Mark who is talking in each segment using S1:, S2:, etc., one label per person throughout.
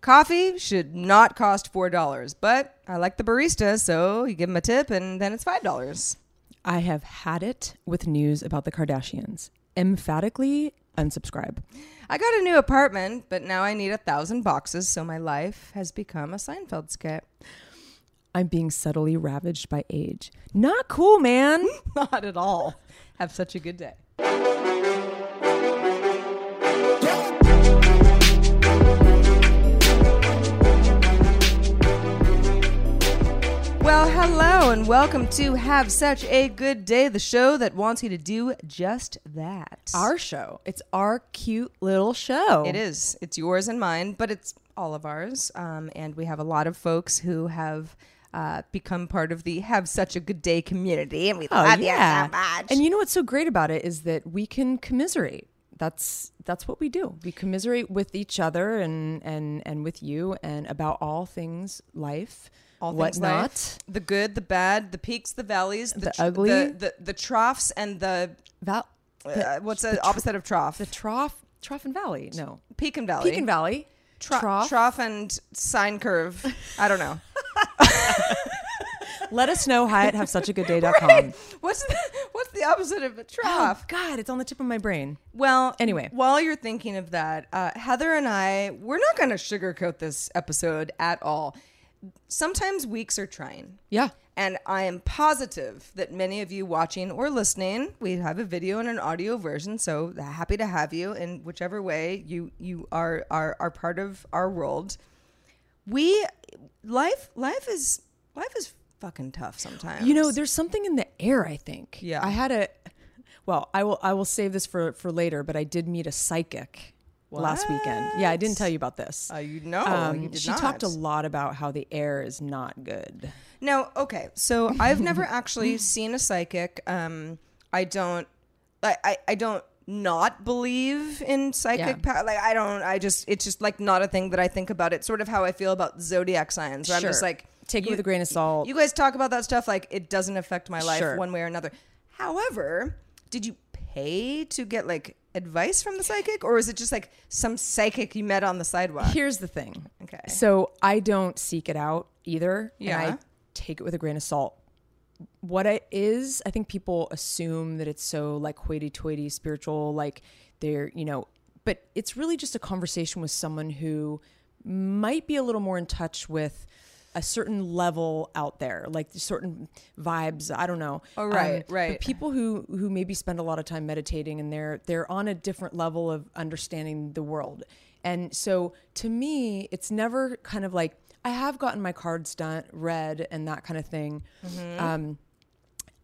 S1: Coffee should not cost $4, but I like the barista, so you give him a tip and then it's $5.
S2: I have had it with news about the Kardashians. Emphatically unsubscribe.
S1: I got a new apartment, but now I need a thousand boxes, so my life has become a Seinfeld skit.
S2: I'm being subtly ravaged by age. Not cool, man.
S1: Not at all. Have such a good day. Hello and welcome to Have Such a Good Day, the show that wants you to do just that.
S2: our show. It's our cute little show.
S1: It is. It's yours and mine, but it's all of ours. Um, and we have a lot of folks who have uh, become part of the Have Such a Good Day community, and we
S2: Oh,
S1: love
S2: yeah.
S1: you so much.
S2: And you know what's so great about it is that we can commiserate. That's that's what we do. We commiserate with each other and and and with you and about all things life,
S1: all things
S2: whatnot.
S1: life, the good, the bad, the peaks, the valleys, the,
S2: The
S1: tr-
S2: ugly.
S1: the, the, the troughs, and the,
S2: Val-
S1: uh, what's the,
S2: the tr-
S1: opposite of trough?
S2: the trough, trough and valley. No,
S1: peak and valley.
S2: Peak and Valley.
S1: Tro-
S2: trough.
S1: trough and sine curve. I don't know.
S2: Let us know. Hi at have such a good day.com.
S1: What's the, what's the opposite of a
S2: Oh
S1: trough?
S2: God, it's on the tip of my brain.
S1: Well,
S2: Anyway.
S1: while you're thinking of that, uh, Heather and I, we're not going to sugarcoat this episode at all. Sometimes weeks are trying.
S2: Yeah.
S1: And I am positive that many of you watching or listening, we have a video and an audio version. So happy to have you in whichever way you you are are, are part of our world. We life life is life is fucking tough sometimes.
S2: You know, there's something in the air. I think.
S1: Yeah.
S2: I had a. Well, I will. I will save this for for later. But I did meet a psychic last weekend. Yeah, I didn't tell you about this.
S1: uh, you know
S2: Um,
S1: you did
S2: she
S1: not.
S2: talked a lot about how the air is not good.
S1: Now, okay, so I've never actually seen a psychic. Um, I don't, I, I, I don't not believe in psychic
S2: Yeah.
S1: power. Like I don't, I just, it's just like not a thing that I think about. It's sort of how I feel about zodiac signs. Where I'm just like,
S2: Take it with a grain of salt.
S1: You guys talk about that stuff like it doesn't affect my life
S2: Sure.
S1: one way or another. However, did you pay to get like advice from the psychic, or is it just like some psychic you met on the sidewalk?
S2: Here's the thing.
S1: Okay.
S2: So I don't seek it out either.
S1: Yeah.
S2: And I take it with a grain of salt. What it is, I think people assume that it's so like hoity toity spiritual, like they're, you know, but it's really just a conversation with someone who might be a little more in touch with a certain level out there, like certain vibes. I don't know.
S1: Oh, right,
S2: but
S1: right.
S2: people who who maybe spend a lot of time meditating and they're they're on a different level of understanding the world. And so to me, it's never kind of like I have gotten my cards done, read, and that kind of thing.
S1: Mm-hmm.
S2: Um,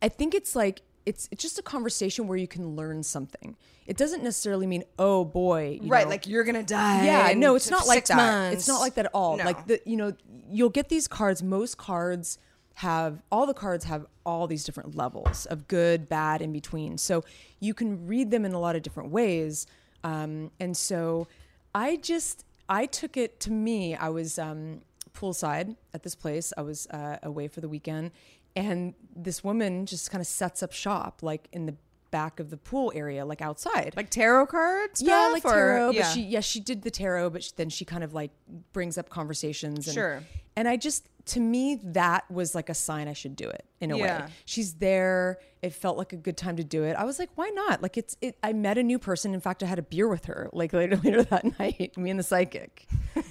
S2: I think it's like it's it's just a conversation where you can learn something. It doesn't necessarily mean oh boy, you
S1: right,
S2: know,
S1: like you're gonna die.
S2: yeah, no, it's not like that.
S1: months.
S2: It's not like that at all.
S1: No.
S2: Like the you know, you'll get these cards. Most cards have all the cards have all these different levels of good, bad, in between. So you can read them in a lot of different ways. Um, and so I just I took it to me. I was um, poolside at this place. I was uh, away for the weekend, and this woman just kind of sets up shop like in the back of the pool area, like outside.
S1: Like tarot cards?
S2: yeah, like
S1: or-
S2: tarot.
S1: yeah.
S2: But she, yeah, she did the tarot, but she, then she kind of like brings up conversations. And,
S1: Sure.
S2: And I just, to me, that was like a sign I should do it in a
S1: Yeah.
S2: way. She's there. It felt like a good time to do it. I was like, why not? Like it's, it. I met a new person. In fact, I had a beer with her like later, later that night. Me and the psychic.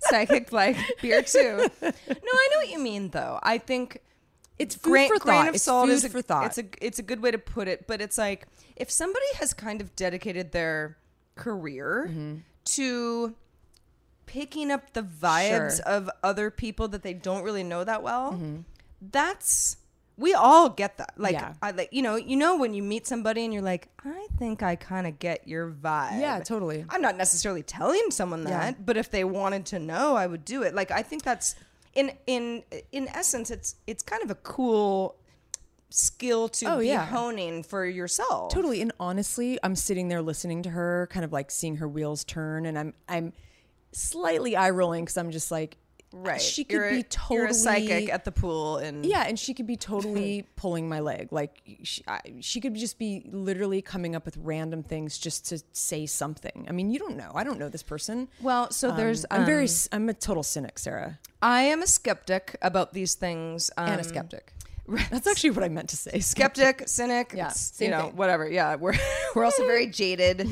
S1: psychic like beer too. No, I know what you mean though. I think
S2: It's food
S1: grain,
S2: for
S1: grain
S2: thought.
S1: of
S2: It's
S1: salt is a,
S2: for thought.
S1: It's a it's a good way to put it, but it's like if somebody has kind of dedicated their career
S2: Mm-hmm.
S1: to picking up the vibes
S2: Sure. Mm-hmm.
S1: of other people that they don't really know that well, that's we all get that. Like
S2: Yeah.
S1: I like you know, you know when you meet somebody and you're like, I think I kind of get your vibe.
S2: Yeah, totally.
S1: I'm not necessarily telling someone
S2: Yeah.
S1: that, but if they wanted to know, I would do it. Like I think that's in in in essence, it's it's kind of a cool skill to
S2: Oh,
S1: be
S2: yeah.
S1: honing for yourself.
S2: Totally. And honestly, I'm sitting there listening to her, kind of like seeing her wheels turn, and I'm I'm slightly eye rolling because I'm just like,
S1: Right.
S2: She could
S1: you're a,
S2: be totally
S1: you're a psychic at the pool and
S2: yeah, and she could be totally pulling my leg. Like she, I, she could just be literally coming up with random things just to say something. I mean, you don't know. I don't know this person.
S1: Well, so there's
S2: I'm very.
S1: um,
S2: s- I'm a total cynic, Sarah,
S1: I am a skeptic about these things. Um,
S2: and a skeptic. That's actually what I meant to say.
S1: skeptic, cynic,
S2: Yeah, same
S1: you know,
S2: thing.
S1: whatever. Yeah, we're we're also very jaded.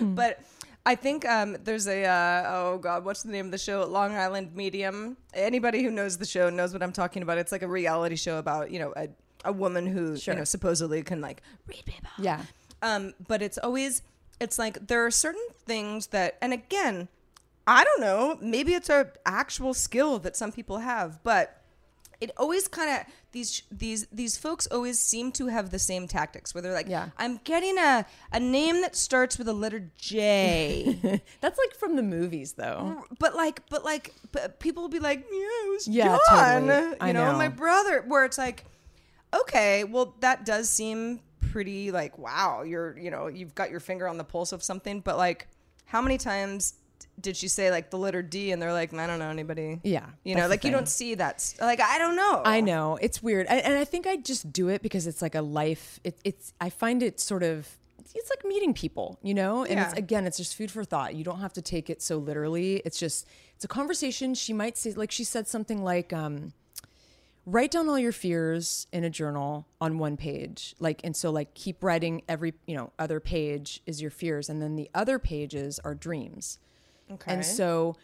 S1: but I think um, there's a uh, oh god, what's the name of the show? Long Island Medium. Anybody who knows the show knows what I'm talking about. It's like a reality show about you know a, a woman who
S2: Sure.
S1: you know supposedly can like read people.
S2: Yeah.
S1: Um, but it's always it's like there are certain things that, and again, I don't know. Maybe it's a actual skill that some people have, but it always kind of these these these folks always seem to have the same tactics where they're like,
S2: Yeah.
S1: I'm getting a a name that starts with a letter J.
S2: That's like from the movies, though.
S1: But like, but like, but people will be like, yeah, it was
S2: Yeah,
S1: John.
S2: totally.
S1: You
S2: I
S1: know,
S2: know.
S1: my brother. Where it's like, okay, well, that does seem pretty like, wow, you're, you know, you've got your finger on the pulse of something. But like, how many times did she say like the letter D, and they're like, I don't know anybody.
S2: Yeah,
S1: you know, like you don't see that. Like I don't know.
S2: I know it's weird, and, and I think I just do it because it's like a life. It, it's I find it sort of it's like meeting people, you know. And it's again, it's just food for thought. You don't have to take it so literally. It's just it's a conversation. She might say like she said something like. um write down all your fears in a journal on one page like and so like keep writing every you know other page is your fears and then the other pages are dreams
S1: Okay.
S2: and so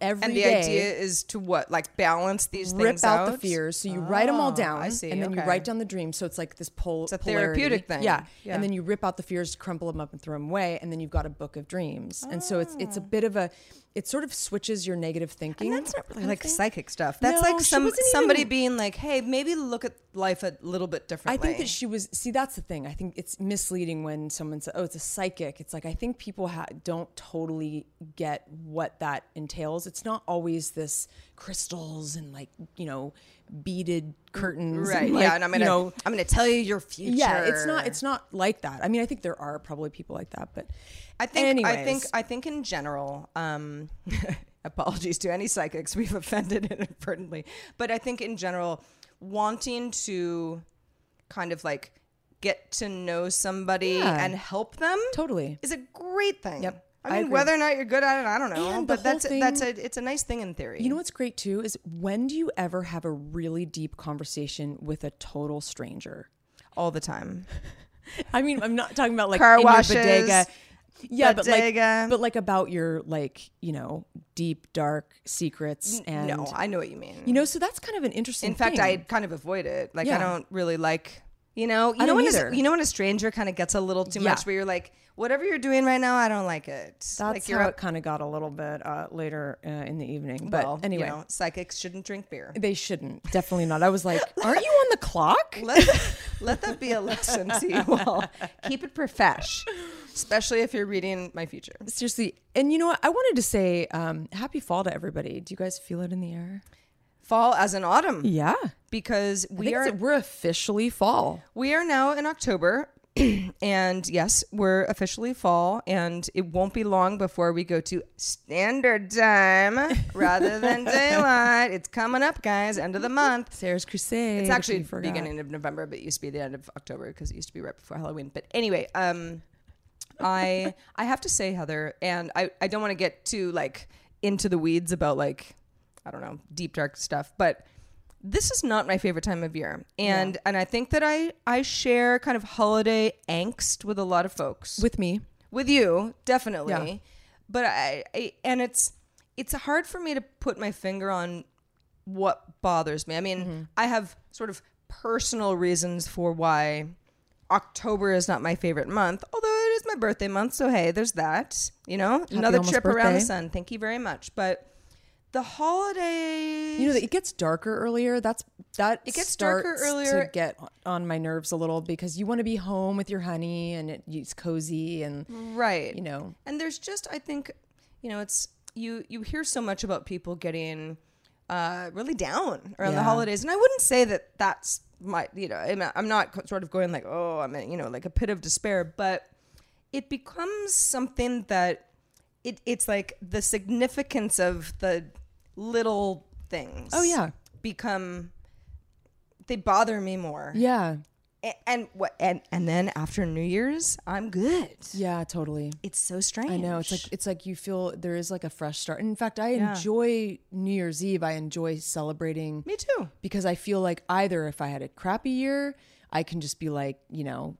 S2: every
S1: and the
S2: day-
S1: idea is to what, like balance these
S2: rip
S1: things
S2: out, the fears. So you write them all
S1: Oh,
S2: down,
S1: I see,
S2: and then you write down the dreams. So it's like this pol-
S1: It's a
S2: polarity.
S1: therapeutic thing.
S2: Yeah.
S1: Yeah.
S2: and then you rip out the fears, crumple them up, and throw them away, and then you've got a book of dreams. And so it's it's a oh. bit of a, it sort of switches your negative thinking.
S1: And that's not really like psychic stuff. That's
S2: No,
S1: like some somebody
S2: even-
S1: being like, "Hey, maybe look at life a little bit differently."
S2: I think that she was. See, that's the thing. I think it's misleading when someone says, "Oh, it's a psychic." It's like I think people ha- don't totally get what that entails. It's not always this crystals and like you know beaded curtains,
S1: right?
S2: And like,
S1: yeah, and I'm gonna
S2: you know,
S1: I'm gonna tell you your future.
S2: Yeah, it's not. It's not like that. I mean, I think there are probably people like that, but
S1: I think I think. I think in general, um, apologies to any psychics we've offended inadvertently, but I think in general, wanting to kind of like get to know somebody
S2: Yeah.
S1: and help them
S2: totally.
S1: is a great thing.
S2: Yep,
S1: I
S2: I
S1: mean,
S2: agree.
S1: whether or not you're good at it, I don't know. But that's
S2: whole
S1: that's a it's a nice thing in theory.
S2: You know what's great too is when do you ever have a really deep conversation with a total stranger?
S1: all the time.
S2: I mean, I'm not talking about like
S1: Car
S2: in your
S1: washes,
S2: bodega. Yeah, but like, but like about your like you know deep dark secrets and
S1: no, I know what you mean.
S2: you know. So that's kind of an interesting.
S1: In fact,
S2: thing.
S1: I kind of avoid it. Like I don't really like, you know, you
S2: I
S1: know
S2: don't
S1: when a, you know when a stranger kind of gets a little too
S2: Yeah.
S1: much, where you're like, whatever you're doing right now, I don't like it.
S2: That's
S1: like
S2: how
S1: up.
S2: it kind of got a little bit uh, later uh, in the evening. But
S1: well,
S2: anyway,
S1: you know, psychics shouldn't drink beer.
S2: they shouldn't. Definitely not. I was like, aren't you on the clock?
S1: Let that, let that be a lesson to you all. Keep it profesh, especially if you're reading my future.
S2: Seriously. And you know what? I wanted to say um, happy fall to everybody. Do you guys feel it in the air?
S1: Fall as in autumn
S2: Yeah.
S1: because we are
S2: we're officially fall.
S1: we are now in October. and yes, we're officially fall, and it won't be long before we go to standard time rather than daylight. It's coming up, guys. End of the month.
S2: Sarah's Crusade.
S1: It's actually beginning of November, but it used to be the end of October because it used to be right before Halloween. But anyway, um, I I have to say, Heather, and I I don't want to get too like into the weeds about like I don't know deep dark stuff, but this is not my favorite time of year, and and I think that I I share kind of holiday angst with a lot of folks.
S2: With me.
S1: with you definitely.
S2: Yeah.
S1: but I, I and it's it's hard for me to put my finger on what bothers me. I mean
S2: Mm-hmm.
S1: i have sort of personal reasons for why october is not my favorite month although it is my birthday month so hey there's that you know? Another
S2: almost
S1: trip around the sun. Thank you very much. But the holidays
S2: You know, it gets darker earlier. That's that.
S1: It gets darker earlier.
S2: to get on my nerves a little because you want to be home with your honey and it, it's cozy and
S1: right
S2: you know.
S1: and there's just i think you know it's you you hear so much about people getting uh really down around the holidays and i wouldn't say that that's my you know i'm not- i'm not sort of going like oh i'm in you know like a pit of despair but it becomes something that it it's like the significance of the little things
S2: Oh, yeah.
S1: become they bother me more
S2: Yeah.
S1: A- and what and and then after new year's i'm good
S2: Yeah. Totally.
S1: it's so strange
S2: I know. It's like it's like you feel there is like a fresh start. In fact, I
S1: Yeah.
S2: enjoy New Year's Eve. I enjoy celebrating
S1: me too
S2: because I feel like either if I had a crappy year, I can just be like, you know,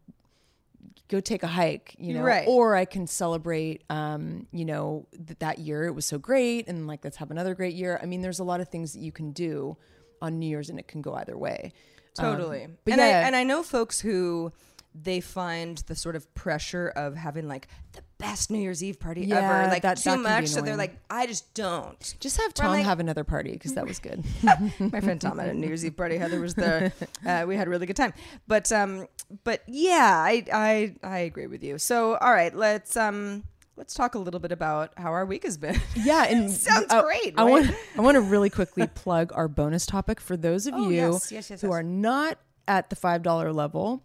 S2: go take a hike, you know,
S1: Right.
S2: or I can celebrate, um, you know, th- that year it was so great and like let's have another great year. I mean, there's a lot of things that you can do on New Year's and it can go either way. Um,
S1: Totally.
S2: but
S1: and
S2: yeah.
S1: I and I know folks who they find the sort of pressure of having like the best New Year's Eve party
S2: Yeah,
S1: ever like
S2: that-
S1: too
S2: that
S1: much. So they're like, I just don't.
S2: Just have Tom
S1: like-
S2: have another party because that was good.
S1: My friend Tom had a New Year's Eve party. Heather was there. Uh, we had a really good time. But um, but yeah, I I I agree with you. So all right, let's um. Let's talk a little bit about how our week has been.
S2: Yeah, and
S1: Sounds
S2: I-
S1: great,
S2: I
S1: right?
S2: want I want to really quickly plug our bonus topic for those of
S1: Oh,
S2: you
S1: yes, yes, yes,
S2: who are not at the five dollar level.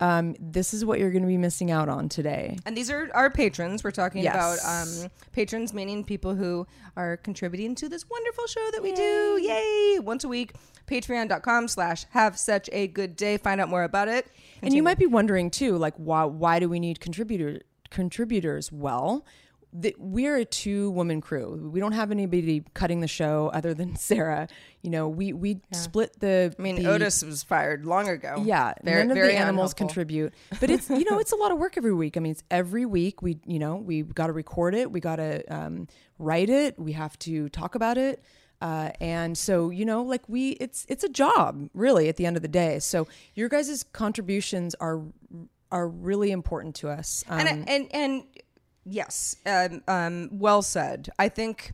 S2: Um, this is what you're going to be missing out on today.
S1: And these are our patrons. We're talking
S2: Yes.
S1: about um, patrons, meaning people who are contributing to this wonderful show that we do. Yay! Once a week. Patreon.com slash have such a good day. Find out more about it.
S2: And you might be wondering too, like why why do we need contributor contributors? Well, the, we're a two woman crew. We don't have anybody cutting the show other than Sarah. You know, we we split the.
S1: I mean,
S2: the,
S1: Otis was fired long ago.
S2: Yeah,
S1: Very,
S2: none of
S1: very
S2: the animals
S1: unhelpful.
S2: contribute, but it's you know it's a lot of work every week. I mean, it's every week we you know we got to record it, we got to um, write it, we have to talk about it, uh, and so you know like we it's it's a job really at the end of the day. So your guys' contributions are are really important to us. Um,
S1: And, and, and yes, um, um, well said. I think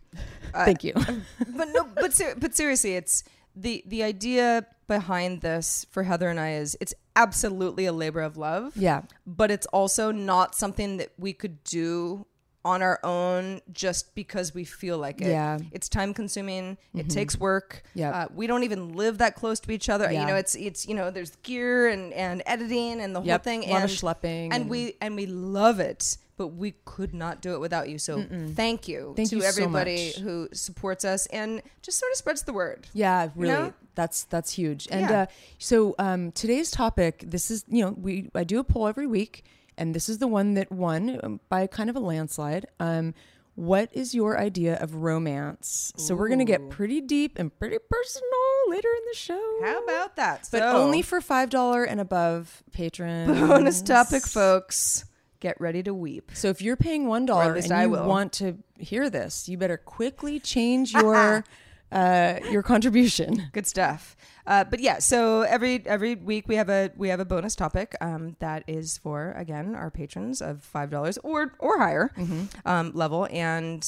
S2: thank you.
S1: but no, but ser- but seriously, it's the the idea behind this for Heather and I is it's absolutely a labor of love.
S2: Yeah.
S1: but it's also not something that we could do on our own just because we feel like it.
S2: Yeah. Mm-hmm.
S1: it's time consuming. It takes work.
S2: Yep.
S1: uh, we don't even live that close to each other. You know, it's it's you know there's gear and and editing and the whole thing
S2: a lot
S1: and
S2: of schlepping
S1: and,
S2: and-
S1: we and we love it. But we could not do it without you. So thank you
S2: Thank
S1: to
S2: you so
S1: everybody
S2: much.
S1: who supports us and just sort of spreads the word.
S2: Yeah, really.
S1: know?
S2: That's that's huge. And
S1: Yeah.
S2: uh, so um, today's topic, this is you know we I do a poll every week, and this is the one that won um, by kind of a landslide. Um, what is your idea of romance? So we're gonna get pretty deep and pretty personal later in the show.
S1: How about that?
S2: But
S1: So-
S2: only for five dollar and above patrons.
S1: bonus topic, folks. Get ready to weep.
S2: So if you're paying one dollar and
S1: I
S2: you
S1: will.
S2: want to hear this, you better quickly change your uh, your contribution.
S1: Good stuff. Uh, but yeah, so every every week we have a we have a bonus topic um, that is for again our patrons of five dollars or or higher
S2: Mm-hmm.
S1: um, level, and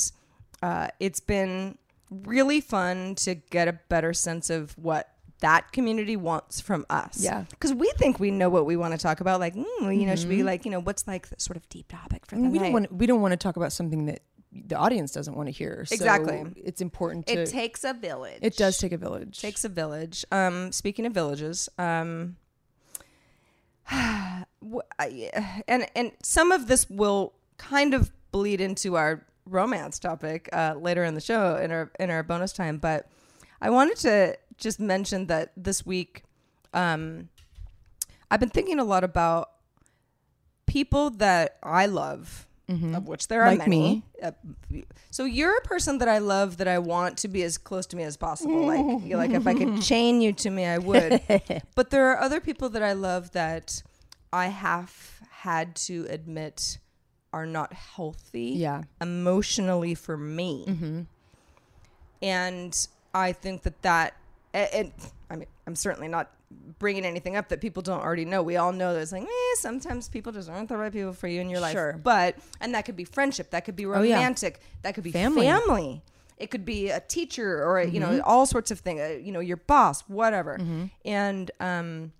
S1: uh, it's been really fun to get a better sense of what that community wants from us.
S2: Yeah.
S1: because we think we know what we want to talk about. Like, mm, you know, should we like you know what's like the sort of deep topic for them?
S2: we don't want we don't want to talk about something that the audience doesn't want to hear. So
S1: Exactly.
S2: it's important to.
S1: It takes a village.
S2: it does take a village.
S1: takes a village. Um, speaking of villages, um, and and some of this will kind of bleed into our romance topic uh, later in the show in our in our bonus time. But I wanted to just mention that this week, um, I've been thinking a lot about people that I love. Of which there are
S2: Like
S1: many.
S2: me.
S1: Uh, so you're a person that I love that I want to be as close to me as possible. Like, you're like if I could chain you to me, I would. but there are other people that I love that I have had to admit are not healthy
S2: Yeah.
S1: emotionally for me. And I think that that, and, and I mean, I'm certainly not bringing anything up that people don't already know. We all know that it's like, eh, sometimes people just aren't the right people for you in your life.
S2: Sure.
S1: But, and that could be friendship, that could be
S2: Oh, yeah.
S1: romantic, that could be
S2: Family.
S1: family. It could be a teacher or, a, you
S2: Mm-hmm.
S1: know, all sorts of things, uh, you know, your boss, whatever. And um,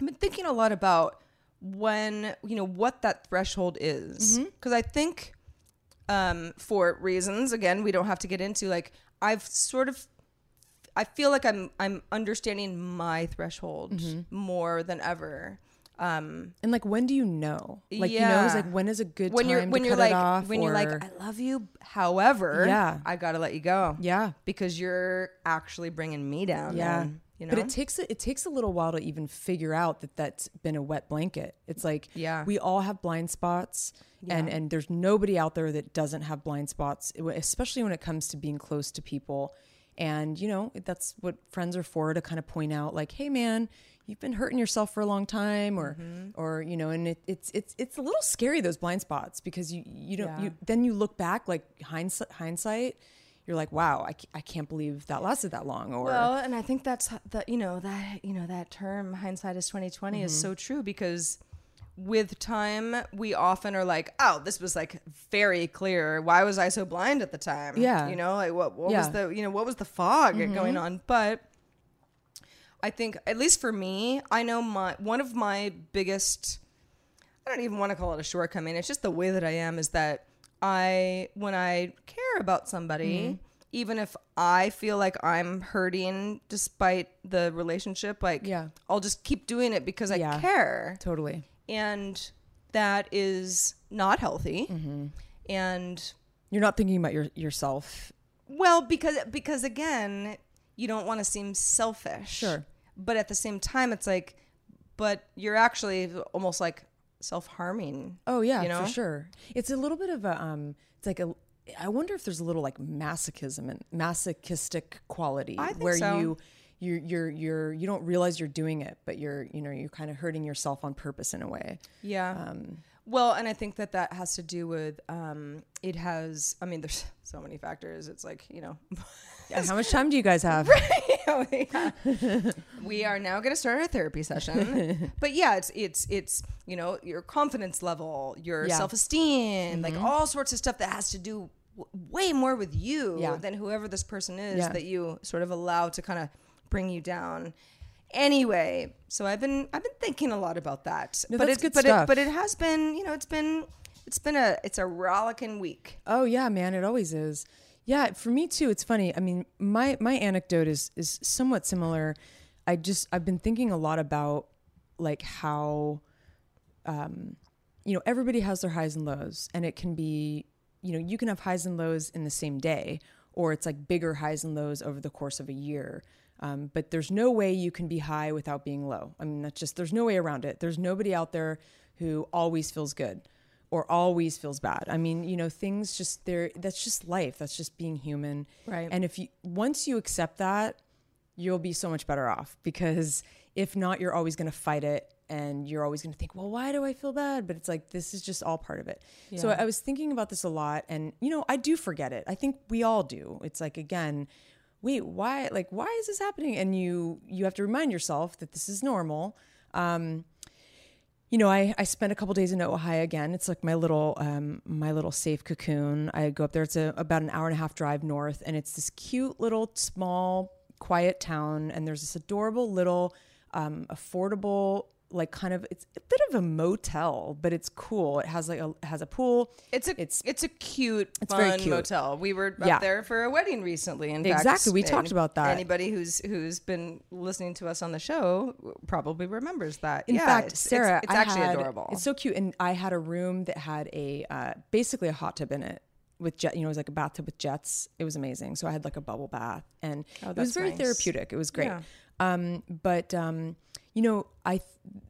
S1: I've been thinking a lot about when, you know, what that threshold is.
S2: Mm-hmm.
S1: Because I think um, for reasons again we don't have to get into like I've sort of I feel like I'm I'm understanding my threshold
S2: Mm-hmm.
S1: more than ever. Um,
S2: And like, when do you know? Like, you know,
S1: Yeah.
S2: it's like when is a good
S1: when
S2: time
S1: you're
S2: to
S1: when you're
S2: cut it
S1: like
S2: off
S1: when you're like I love you, however,
S2: Yeah.
S1: I gotta let you go.
S2: yeah,
S1: because you're actually bringing me down.
S2: yeah.
S1: man, you know,
S2: But it takes a, it takes a little while to even figure out that that's been a wet blanket. It's like
S1: Yeah.
S2: we all have blind spots, and and there's nobody out there that doesn't have blind spots, especially when it comes to being close to people. And you know that's what friends are for to kind of point out, like, hey man, you've been hurting yourself for a long time, or
S1: Mm-hmm.
S2: or you know, and it, it's it's it's a little scary those blind spots because you you don't
S1: Yeah.
S2: you then you look back like hindsight hindsight. You're like, wow, I, I can't believe that lasted that long. Or
S1: Well, and I think that's the you know that you know that term hindsight is 2020 is
S2: Mm-hmm.
S1: so true because with time we often are like, oh, this was like very clear. Why was I so blind at the time?
S2: Yeah.
S1: you know, like what what was
S2: Yeah. Mm-hmm.
S1: the you know what was the fog going on? But I think at least for me, I know my one of my biggest I don't even want to call it a shortcoming. It's just the way that I am is that I when I care about somebody,
S2: Mm-hmm.
S1: even if I feel like I'm hurting despite the relationship, like
S2: Yeah.
S1: I'll just keep doing it because I
S2: Yeah.
S1: care.
S2: totally.
S1: And that is not healthy.
S2: Mm-hmm.
S1: And
S2: You're not thinking about your yourself.
S1: well, because because again, you don't want to seem selfish.
S2: Sure.
S1: But at the same time, it's like, but you're actually almost like self harming.
S2: Oh yeah,
S1: You know?
S2: for sure. It's a little bit of a um. It's like a. I wonder if there's a little like masochism and masochistic quality
S1: I think
S2: where
S1: so.
S2: you. You're, you're you're you don't realize you're doing it, but you're you know you're kind of hurting yourself on purpose in a way.
S1: Yeah.
S2: Um,
S1: well, and I think that that has to do with um, it has. I mean, there's so many factors. It's like you know,
S2: Yeah, how much time do you guys have?
S1: we are now going to start our therapy session. but yeah, it's it's it's you know your confidence level, your
S2: Yeah. Mm-hmm.
S1: self esteem, like all sorts of stuff that has to do w- way more with you
S2: Yeah.
S1: than whoever this person is
S2: Yeah.
S1: that you sort of allow to kind of bring you down. Anyway, so I've been I've been thinking a lot about that.
S2: No,
S1: but
S2: that's
S1: it,
S2: good
S1: but
S2: stuff.
S1: It, but it has been you know it's been it's been a it's a rollicking week.
S2: Oh yeah, man, it always is. Yeah, for me too. It's funny. I mean, my my anecdote is is somewhat similar. I just I've been thinking a lot about like how um you know, everybody has their highs and lows and it can be, you know, you can have highs and lows in the same day or it's like bigger highs and lows over the course of a year. Um, but there's no way you can be high without being low. I mean, that's just, there's no way around it. There's nobody out there who always feels good or always feels bad. I mean, you know, things just, they're, that's just life. That's just being human.
S1: Right.
S2: And if you, once you accept that, you'll be so much better off because if not, you're always going to fight it and you're always going to think, well, why do I feel bad? But it's like, this is just all part of it. So I was thinking about this a lot and, you know, I do forget it. I think we all do. It's like, again, wait, why, like, why is this happening? And you, you have to remind yourself that this is normal. Um, you know, I, I spent a couple days in Ojai again. It's like my little um, my little safe cocoon. I go up there. It's a, about an hour and a half drive north, and it's this cute little small quiet town. And there's this adorable little um, affordable like kind of it's a bit of a motel, but it's cool. It has like a has a pool.
S1: It's a
S2: it's
S1: it's a cute,
S2: It's
S1: fun
S2: very cute.
S1: motel. We were up
S2: Yeah.
S1: there for a wedding recently. In
S2: Exactly.
S1: fact,
S2: We talked about that.
S1: Anybody who's who's been listening to us on the show probably remembers that.
S2: In
S1: Yeah,
S2: fact,
S1: it's- it's-
S2: Sarah,
S1: it's,
S2: I
S1: actually
S2: had-
S1: adorable.
S2: It's so cute, and I had a room that had a uh, basically a hot tub in it with jet. You know, it was like a bathtub with jets. It was amazing. So I had like a bubble bath, and it was
S1: Oh,
S2: very
S1: nice.
S2: therapeutic. It was great.
S1: Yeah.
S2: Um, but um, you know, I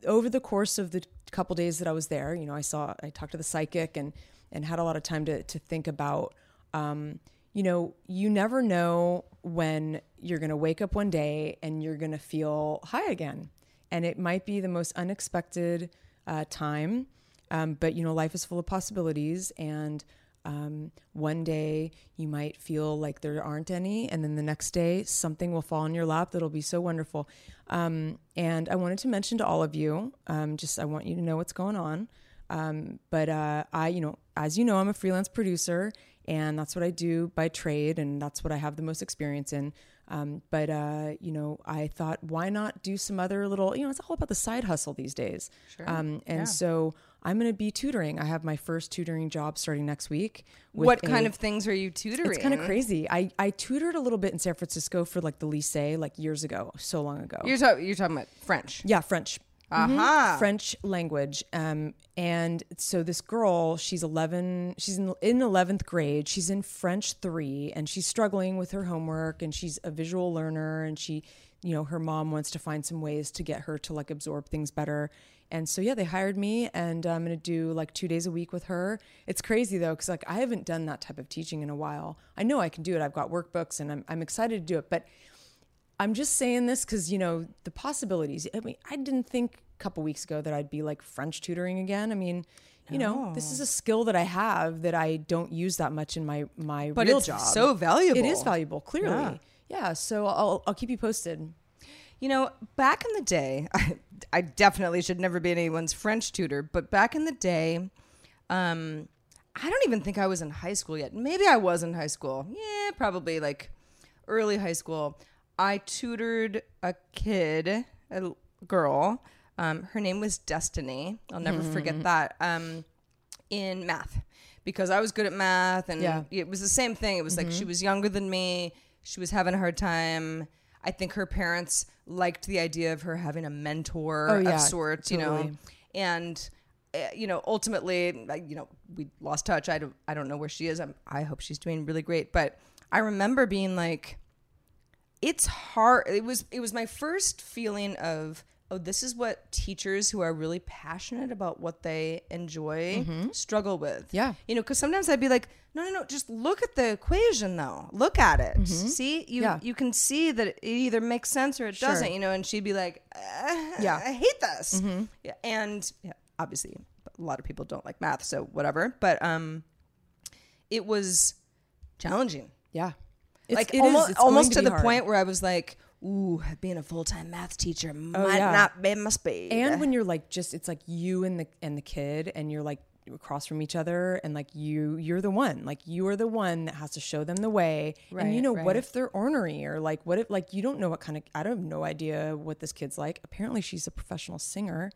S2: over the course of the couple days that I was there, you know, I saw I talked to the psychic and and had a lot of time to to think about. Um, you know, you never know when you're going to wake up one day and you're going to feel high again. And it might be the most unexpected uh, time. Um, but, you know, life is full of possibilities. And um, one day you might feel like there aren't any. And then the next day, something will fall in your lap that'll be so wonderful. Um, and I wanted to mention to all of you, um, just I want you to know what's going on. Um, but uh, I, you know, as you know, I'm a freelance producer, and that's what I do by trade, and that's what I have the most experience in. Um, but uh, you know, I thought, why not do some other little? You know, it's all about the side hustle these days. Sure. Um, and so I'm going to be tutoring. I have my first tutoring job starting next week.
S1: what
S2: a-
S1: kind of things are you tutoring?
S2: It's kind of crazy. I, I tutored a little bit in San Francisco for like the lycée, like years ago, so long ago.
S1: You're, talk- you're talking about French.
S2: Yeah, French. Mhm.
S1: Aha.
S2: French language. Um, and so this girl, she's 11, she's in, in 11th grade. She's in French three and she's struggling with her homework and she's a visual learner and she, you know, her mom wants to find some ways to get her to like absorb things better. And so, yeah, they hired me and uh, I'm going to do like two days a week with her. It's crazy though, because like I haven't done that type of teaching in a while. I know I can do it. I've got workbooks and I'm, I'm excited to do it. But I'm just saying this because you know the possibilities. I mean, I didn't think a couple weeks ago that I'd be like French tutoring again. I mean, you know, this is oh. a skill that I have that I don't use that much in my my
S1: But
S2: real
S1: it's
S2: job.
S1: so valuable.
S2: It is valuable, clearly.
S1: Yeah.
S2: Yeah. so I'll I'll keep you posted.
S1: You know, back in the day, I, I definitely should never be anyone's French tutor, but back in the day, um, I don't even think I was in high school yet. Maybe I was in high school. Yeah, probably like early high school. I tutored a kid, a girl. Um, her name was Destiny. I'll never forget that. Um, in math because I was good at math and
S2: Yeah.
S1: it was the same thing. It was like she was younger than me. She was having a hard time. I think her parents liked the idea of her having a mentor
S2: Oh, yeah,
S1: of sorts, you know. And uh, you know, ultimately, you know, we lost touch. I don't, I don't know where she is. I'm, I hope she's doing really great. But I remember being like, it's hard. It was, it was my first feeling of, oh, this is what teachers who are really passionate about what they enjoy struggle with.
S2: Mm-hmm. Yeah.
S1: You know, because sometimes I'd be like, no, no, no, just look at the equation though. Look at it. See, you
S2: Mm-hmm. Yeah.
S1: you can see that it either makes sense or it
S2: Sure.
S1: doesn't. You know, and she'd be like, uh,
S2: Yeah.
S1: I hate this. Yeah, and yeah, obviously, a lot of people don't like math, so whatever. But um, it was challenging.
S2: Yeah. It's,
S1: like
S2: it is.
S1: almost, almost to,
S2: be
S1: the
S2: hard.
S1: point where I was like, "Ooh, being a full time math teacher oh, might
S2: yeah.
S1: not be my speed."
S2: and when you're like just it's like you and the and the kid and you're like across from each other and like you you're the one like you are the one that has to show them the way and you
S1: Right,
S2: know what if they're ornery or like what if like you don't know what kind of i don't have no idea what this kid's like apparently she's a professional singer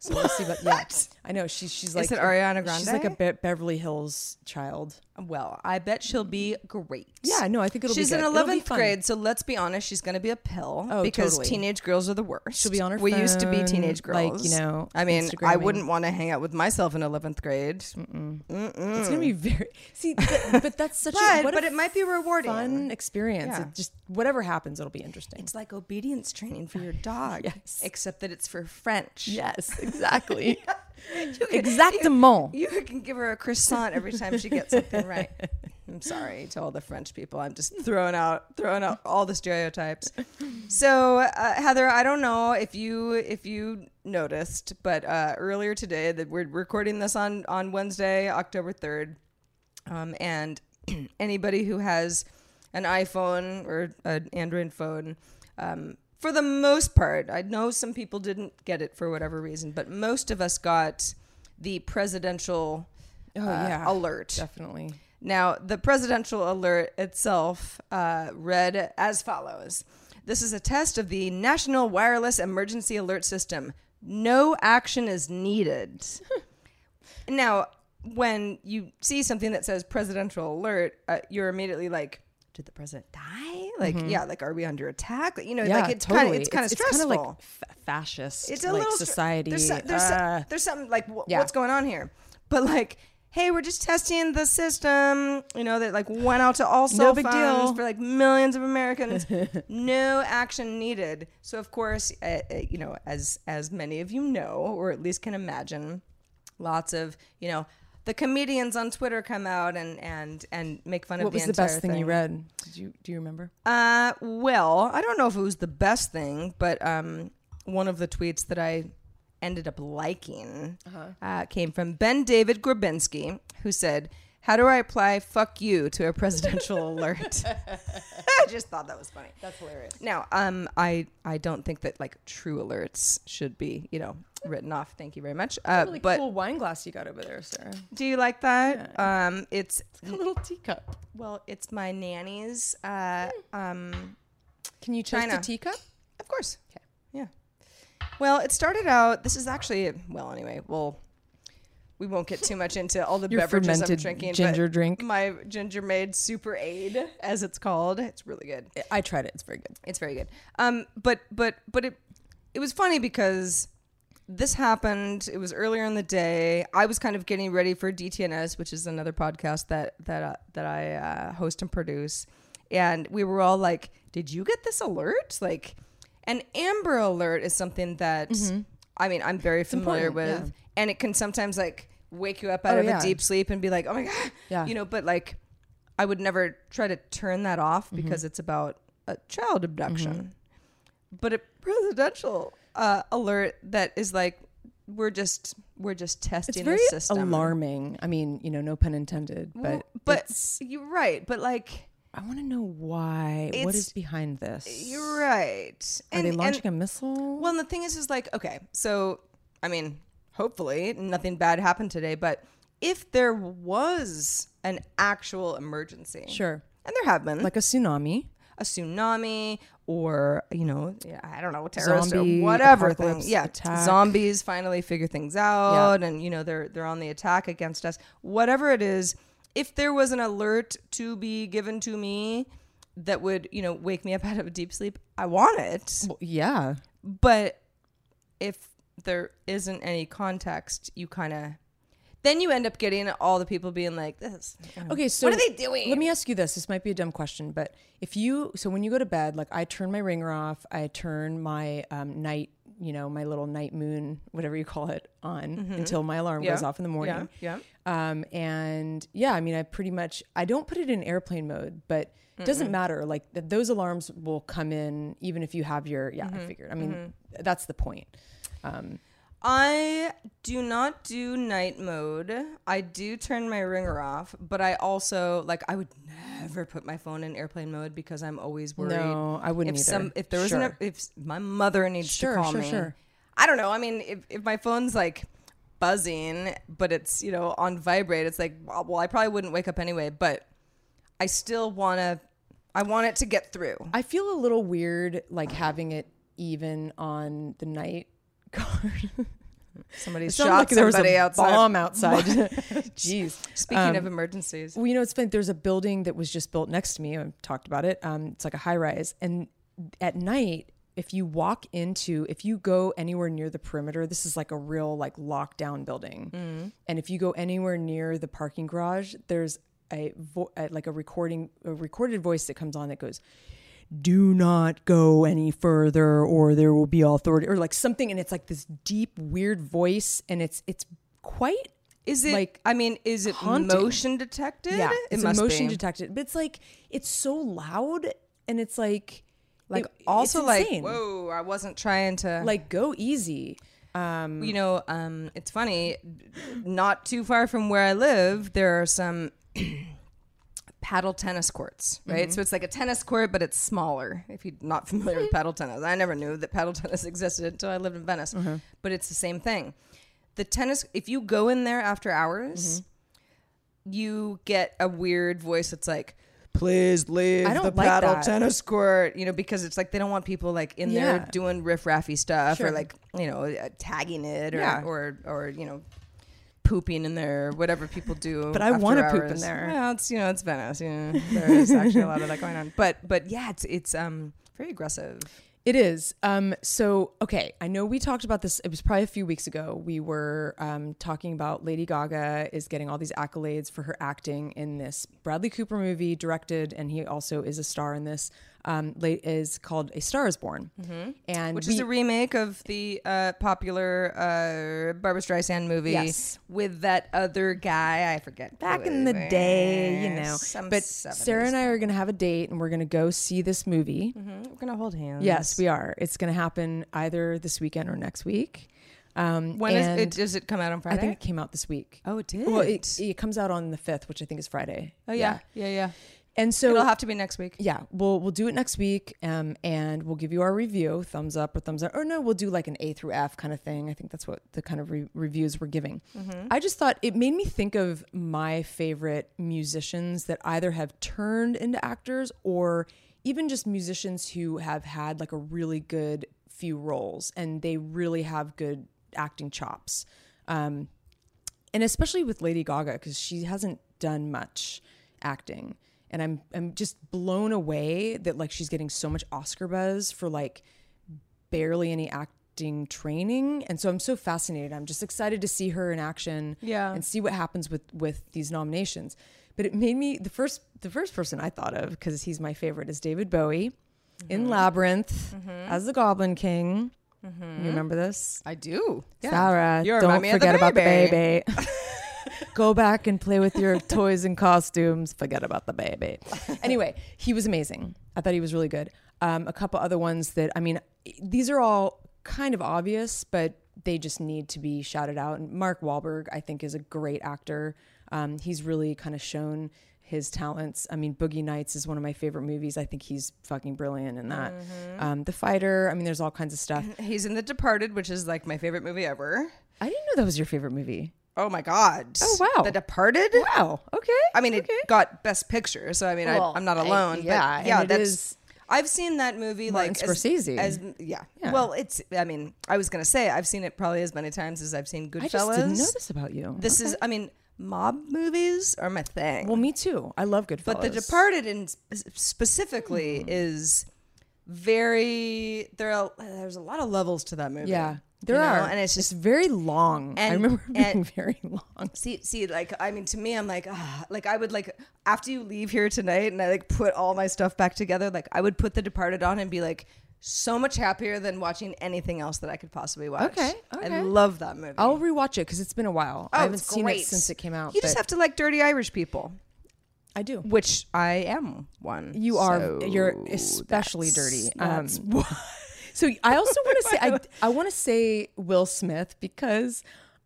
S2: so we'll see but yeah i know she's she's like
S1: it Ariana Grande?
S2: she's like a? Be- beverly hills child
S1: well, I bet she'll be great.
S2: Yeah, no, I think it'll be
S1: she's
S2: good.
S1: in
S2: It'll be
S1: eleventh
S2: fun.
S1: grade, so let's be honest, she's going to be a pill
S2: Oh,
S1: because
S2: totally.
S1: teenage girls are the worst.
S2: She'll be on her
S1: We used to be
S2: phone,
S1: teenage
S2: like,
S1: girls,
S2: you know,
S1: I mean, I
S2: Instagramming.
S1: wouldn't want to hang out with myself in eleventh grade.
S2: it's gonna be very see but, but that's such a
S1: But-
S2: what a
S1: but it might be rewarding.
S2: fun experience
S1: Yeah.
S2: it just whatever happens it'll be interesting
S1: It's like obedience training for your dog,
S2: Yes.
S1: except that it's for French.
S2: Yes, exactly. Exactement.
S1: You can give her a croissant every time she gets something right. I'm sorry to all the French people. I'm just throwing out throwing out all the stereotypes. So uh, Heather, I don't know if you if you noticed, but uh, earlier today that we're recording this on on Wednesday, October third, um, and anybody who has an iPhone or an Android phone. Um, for the most part, I know some people didn't get it for whatever reason, but most of us got the presidential
S2: Oh,
S1: uh,
S2: yeah.
S1: alert.
S2: Definitely.
S1: Now, the presidential alert itself uh, read as follows This is a test of the National Wireless Emergency Alert System. no action is needed. now, when you see something that says presidential alert, uh, you're immediately like, did the president die? Like, yeah, like, are we under attack? You know,
S2: Mm-hmm. Yeah,
S1: like it's
S2: totally.
S1: kind of it's kind of stressful.
S2: kinda like fa- fascist.
S1: it's a
S2: like
S1: little str-
S2: society.
S1: There's, there's,
S2: uh,
S1: there's something like wh-
S2: yeah.
S1: what's going on here, but like. Hey, we're just testing the system, you know, that like went out to all cell
S2: big
S1: phones
S2: deal.
S1: for like millions of Americans. no action needed. So of course, uh, uh, you know, as as many of you know, or at least can imagine, lots of you know, the comedians on Twitter come out and and and make fun
S2: what
S1: of the
S2: was the
S1: entire
S2: best thing you read? Did you do you remember?
S1: Uh, well, I don't know if it was the best thing, but um, one of the tweets that I ended up liking uh came from Ben David Grabinski, who said, "How do I apply fuck you to a presidential alert?" I just thought that was funny.
S2: That's hilarious.
S1: Now, um, I I don't think that like true alerts should be you know written off. Thank you very much. Uh,
S2: Really
S1: but
S2: cool wine glass you got over there, Sarah.
S1: do you like that? Um, it's
S2: A little teacup.
S1: well, it's my nanny's. Uh, um.
S2: Can you toast
S1: China.
S2: a teacup?
S1: Of course. Okay. Yeah. Well, it started out. This is actually well. Anyway, well, we won't get too much into all the
S2: Your
S1: beverages I'm drinking.
S2: ginger
S1: but
S2: drink.
S1: My ginger made super aid, as it's called. It's really good.
S2: I tried it. It's very good.
S1: It's very good. Um, but but but it it was funny because this happened. It was earlier in the day. I was kind of getting ready for DTNS, which is another podcast that that uh, that I uh, host and produce, and we were all like, "Did you get this alert?" Like, an Amber Alert is something that I mean I'm very familiar with,
S2: yeah.
S1: and it can sometimes like wake you up out
S2: Oh,
S1: of
S2: yeah.
S1: a deep sleep and be like, "Oh my god,"
S2: Yeah.
S1: you know. But like, I would never try to turn that off
S2: Mm-hmm.
S1: because it's about a child abduction but a presidential uh, alert that is like we're just we're just testing
S2: It's very
S1: the system.
S2: alarming. I mean, you know, no pun intended, but
S1: Well, but you're right. But like
S2: I want to know why. What
S1: It's-
S2: is behind this?
S1: you're right.
S2: Are they launching a missile?
S1: Well, and the thing is, is like okay. So I mean, hopefully nothing bad happened today. But if there was an actual emergency,
S2: sure.
S1: and there have been
S2: Like a tsunami.
S1: a tsunami or you know yeah, i don't know terrorist
S2: Zombie
S1: or whatever thing. yeah
S2: attack.
S1: zombies finally figure things out and you know they're they're on the attack against us whatever it is if there was an alert to be given to me that would you know wake me up out of a deep sleep i want it
S2: Well, yeah.
S1: but if there isn't any context you kind of then you end up getting all the people being like this
S2: Okay, so
S1: what are they doing
S2: Let me ask you this. This might be a dumb question, but if you so when you go to bed, like I turn my ringer off, I turn my um, night, you know, my little night moon, whatever you call it, on until my alarm
S1: Mm-hmm. Yeah.
S2: goes off in the morning.
S1: yeah
S2: Um, and yeah, I mean, I pretty much I don't put it in airplane mode, but it doesn't matter. Like th- those alarms will come in even if you have your yeah.
S1: Mm-hmm.
S2: I figured. I mean, that's the point. Um,
S1: I do not do night mode. I do turn my ringer off, but I also like I would never put my phone in airplane mode because I'm always worried.
S2: No, I wouldn't
S1: if
S2: either.
S1: Some if there isn't
S2: Sure.
S1: a, if my mother needs
S2: Sure,
S1: to call
S2: sure,
S1: me.
S2: sure.
S1: I don't know. I mean, if if my phone's like buzzing, but it's you know on vibrate, it's like well, I probably wouldn't wake up anyway. But I still want to. I want it to get through.
S2: I feel a little weird, like having it even on the night guard.
S1: Somebody shot
S2: like there was a
S1: outside.
S2: bomb outside. Jeez.
S1: Speaking
S2: Um,
S1: of emergencies,
S2: Well, you know, it's funny. There's a building that was just built next to me. I've talked about it. Um, it's like a high rise. And at night, if you walk into, if you go anywhere near the perimeter, this is like a real like lockdown building. Mm. And if you go anywhere near the parking garage, there's a, vo- a like a recording, a recorded voice that comes on that goes, do not go any further or there will be authority or like something and it's like this deep weird voice and it's it's quite
S1: is it
S2: like
S1: I mean, is it
S2: haunting.
S1: motion detected?
S2: yeah,
S1: it
S2: it's
S1: must
S2: motion
S1: be.
S2: detected, but it's like it's so loud, and it's like
S1: like
S2: it-
S1: also
S2: it's
S1: like whoa i wasn't trying to
S2: like go easy. Um,
S1: you know um it's funny not too far from where i live there are some paddle tennis courts right
S2: Mm-hmm.
S1: so it's like a tennis court but it's smaller if you're not familiar with paddle tennis i never knew that paddle tennis existed until i lived in venice
S2: Mm-hmm.
S1: but it's the same thing the tennis if you go in there after hours
S2: Mm-hmm.
S1: you get a weird voice that's like please leave
S2: I don't
S1: the
S2: like
S1: paddle
S2: that.
S1: tennis court, you know, because it's like they don't want people like in
S2: Yeah.
S1: there doing riff raffy stuff or like you know uh, tagging it or
S2: Yeah.
S1: or or you know pooping in there, whatever people do.
S2: But I
S1: after
S2: wanna poop in
S1: hours.
S2: there.
S1: Well, it's you know it's Venice. You know, there's actually a lot of that going on. But but yeah, it's it's um very aggressive.
S2: It is. Um, so, okay, I know we talked about this. It was probably a few weeks ago. We were um, talking about Lady Gaga is getting all these accolades for her acting in this Bradley Cooper movie, directed, and he also is a star in this. Um, is called A Star Is Born, mm-hmm. and
S1: Which
S2: we,
S1: is a remake of the uh, popular uh, Barbra Streisand movie
S2: Yes.
S1: with that other guy. I forget.
S2: back in the day, you know.
S1: Some
S2: but Sarah and I are going to have a date, and we're going to go see this movie.
S1: We're gonna hold hands.
S2: Yes, we are. It's going to happen either this weekend or next week. Um,
S1: When is it? Does it come out on Friday?
S2: I think it came out this week.
S1: Oh, it did.
S2: Well, it, it comes out on the fifth, which I think is Friday.
S1: oh yeah, yeah, yeah.
S2: And so
S1: It'll have to be next week.
S2: yeah, we'll we'll do it next week, um, and we'll give you our review, thumbs up or thumbs up, or no, we'll do like an A through F kind of thing. I think that's what the kind of re- reviews we're giving. I just thought it made me think of my favorite musicians that either have turned into actors or even just musicians who have had like a really good few roles and they really have good acting chops. Um, and especially with Lady Gaga because she hasn't done much acting, and I'm I'm just blown away that like she's getting so much Oscar buzz for like barely any acting training, and so I'm so fascinated. I'm just excited to see her in action,
S1: Yeah.
S2: and see what happens with with these nominations. But it made me the first the first person I thought of because he's my favorite is David Bowie in mm-hmm. Labyrinth mm-hmm. as the Goblin King. Mm-hmm. You remember this?
S1: I do.
S2: Sarah,
S1: You
S2: don't
S1: me the
S2: forget about the
S1: baby.
S2: Go back and play with your toys and costumes. Forget about the baby. Anyway, he was amazing. I thought he was really good. Um, a couple other ones that I mean, these are all kind of obvious, but they just need to be shouted out. And Mark Wahlberg, I think, is a great actor. Um, he's really kind of shown his talents. I mean, Boogie Nights is one of my favorite movies. I think he's fucking brilliant in that.
S1: Mm-hmm.
S2: Um, the Fighter. I mean, there's all kinds of stuff.
S1: He's in The Departed, which is like my favorite movie ever.
S2: I didn't know that was your favorite movie.
S1: Oh my god.
S2: Oh, wow.
S1: The Departed.
S2: Wow. Okay.
S1: I mean, it got Best Picture, so I mean,
S2: Well,
S1: I, I'm not
S2: I-
S1: alone.
S2: yeah,
S1: but yeah, that's.
S2: is
S1: I've seen that movie
S2: Martin
S1: like
S2: Scorsese.
S1: As, yeah.
S2: Yeah.
S1: Well, it's. I mean, I was gonna say I've seen it probably as many times as I've seen Goodfellas.
S2: I just didn't know this about you.
S1: This
S2: Okay.
S1: is. I mean, mob movies are my thing.
S2: well, me too. I love Goodfellas.
S1: But The Departed, in specifically,
S2: Hmm.
S1: is very. There are. There's a lot of levels to that movie.
S2: Yeah, there
S1: you know,
S2: are,
S1: and it's just
S2: very long. I remember it being
S1: and-
S2: very long.
S1: See, see, like I mean, to me, I'm like, ah, like I would like after you leave here tonight, and I like put all my stuff back together. Like I would put The Departed on and be like so much happier than watching anything else that I could possibly watch.
S2: Okay,
S1: I love that movie.
S2: I'll rewatch it because it's been a while.
S1: Oh,
S2: I haven't seen
S1: great.
S2: it since it came out.
S1: You just have to like dirty Irish people,
S2: I do.
S1: which I am one.
S2: You are.
S1: So
S2: You're especially dirty.
S1: that's-
S2: Um, so I also want to say I, I want to say Will Smith because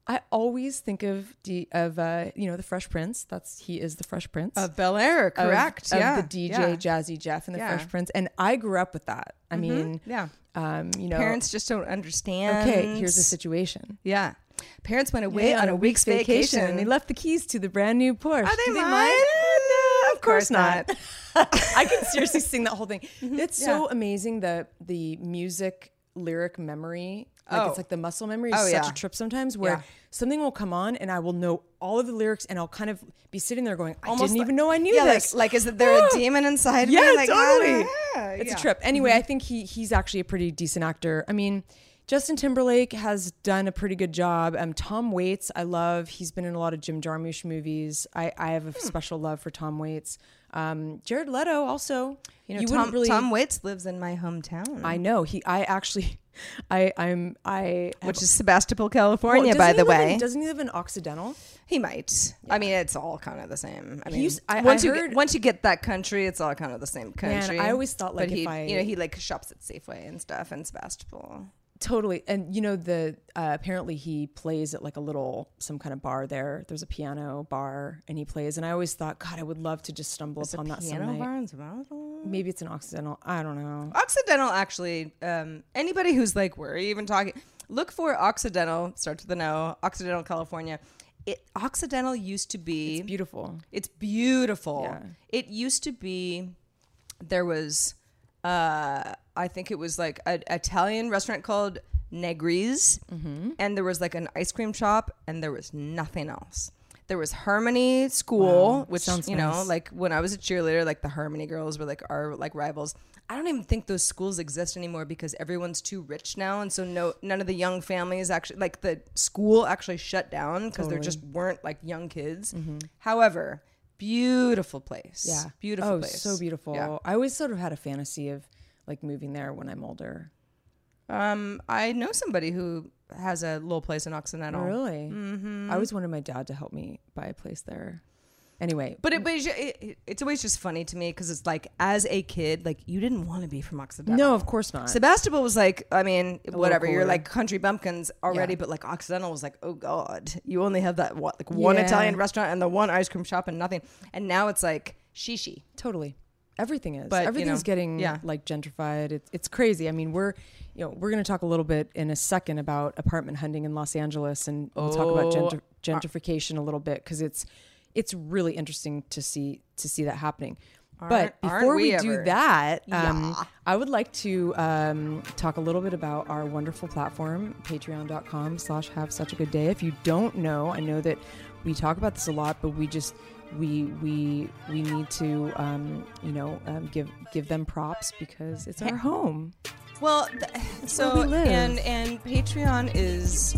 S2: I always think of D, of uh, you know the Fresh Prince. That's he is the Fresh Prince
S1: Of Bel Air,
S2: of-
S1: correct?
S2: Of,
S1: yeah,
S2: the DJ
S1: yeah.
S2: Jazzy Jeff and the
S1: Yeah. Mm-hmm.
S2: Fresh Prince, and I grew up with that. I mean,
S1: Yeah,
S2: um, you know,
S1: parents just don't understand.
S2: Okay, here's the situation.
S1: Yeah, parents went away on a week's vacation.
S2: and they left the keys to the brand new Porsche.
S1: Are they
S2: Do
S1: mine? Of course not.
S2: I can seriously sing that whole thing. Mm-hmm. It's so amazing the the music lyric memory. Like
S1: Oh.
S2: it's like the muscle memory is
S1: Oh,
S2: such
S1: yeah.
S2: a trip sometimes where
S1: Yeah.
S2: something will come on and I will know all of the lyrics and I'll kind of be sitting there going, I
S1: Almost
S2: didn't
S1: like-
S2: even know I knew
S1: yeah,
S2: this.
S1: Like, like, is it there a demon inside
S2: yeah,
S1: me? Like,
S2: totally. It's
S1: yeah.
S2: a trip. Anyway, mm-hmm. I think he he's actually a pretty decent actor. I mean, Justin Timberlake has done a pretty good job. Um, Tom Waits, I love. He's been in a lot of Jim Jarmusch movies. I, I have a
S1: Hmm.
S2: special love for Tom Waits. Um, Jared Leto also. You know,
S1: You
S2: Tom,
S1: really.
S2: Tom.
S1: Waits lives in my hometown,
S2: I know he. I actually, I I'm I. have-
S1: which is Sebastopol, California,
S2: doesn't
S1: by the
S2: live in-
S1: way.
S2: doesn't he live in Occidental?
S1: he might. I mean, it's all kind of the same. I mean,
S2: used- I- I
S1: once you get, once you get that country, it's all kind of the same country. Man.
S2: I always thought, like,
S1: but he,
S2: if I-
S1: you know, he like shops at Safeway and stuff in Sebastopol.
S2: Totally. And you know the uh, apparently he plays at like a little some kind of bar there. There's a piano bar and he plays and I always thought god I would love to just stumble
S1: There's
S2: upon that
S1: piano bar in.
S2: Maybe it's an Occidental. I don't know.
S1: Occidental, actually, um, anybody who's like, where are you even talking? Look for Occidental, start with the no, Occidental, California. it Occidental used to be
S2: It's beautiful.
S1: It's beautiful.
S2: Yeah.
S1: It used to be there was uh I think it was like an Italian restaurant called Negri's
S2: Mm-hmm.
S1: and there was like an ice cream shop and there was nothing else. There was Harmony School,
S2: Wow.
S1: which
S2: Sounds
S1: you know,
S2: nice.
S1: like when I was a cheerleader, like the Harmony girls were like our like rivals. I don't even think those schools exist anymore because everyone's too rich now, and so no, none of the young families actually like the school actually shut down because there just weren't like young kids. However, beautiful place,
S2: Mm-hmm. Yeah.
S1: beautiful
S2: Oh,
S1: place,
S2: so beautiful.
S1: Yeah.
S2: I always sort of had a fantasy of like moving there when I'm older.
S1: Um, I know somebody who has a little place in Occidental.
S2: Really? Mm-hmm. I always wanted my dad to help me buy a place there. Anyway,
S1: But it, it, it's always just funny to me because it's like as a kid, like you didn't want to be from Occidental.
S2: no, of course not.
S1: Sebastopol was like, I mean, whatever. You're like country bumpkins already,
S2: Yeah.
S1: but like Occidental was like, oh god, you only have that what like one
S2: Yeah.
S1: Italian restaurant and the one ice cream shop and nothing. And now it's like shishi.
S2: Totally. Everything is.
S1: But, you
S2: Everything's
S1: know,
S2: getting
S1: yeah.
S2: like gentrified. It's it's crazy. I mean, we're you know we're going to talk a little bit in a second about apartment hunting in Los Angeles, and we'll talk about
S1: Oh,
S2: gentr- gentrification a little bit because it's it's really interesting to see to see that happening.
S1: Aren't-
S2: but before
S1: we
S2: we, do that, um,
S1: Yeah.
S2: I would like to um, talk a little bit about our wonderful platform, patreon.com slash have such a good day. If you don't know, I know that we talk about this a lot, but we just we we we need to um, you know um, give give them props because it's our home.
S1: Well, th- so
S2: we live.
S1: and and Patreon is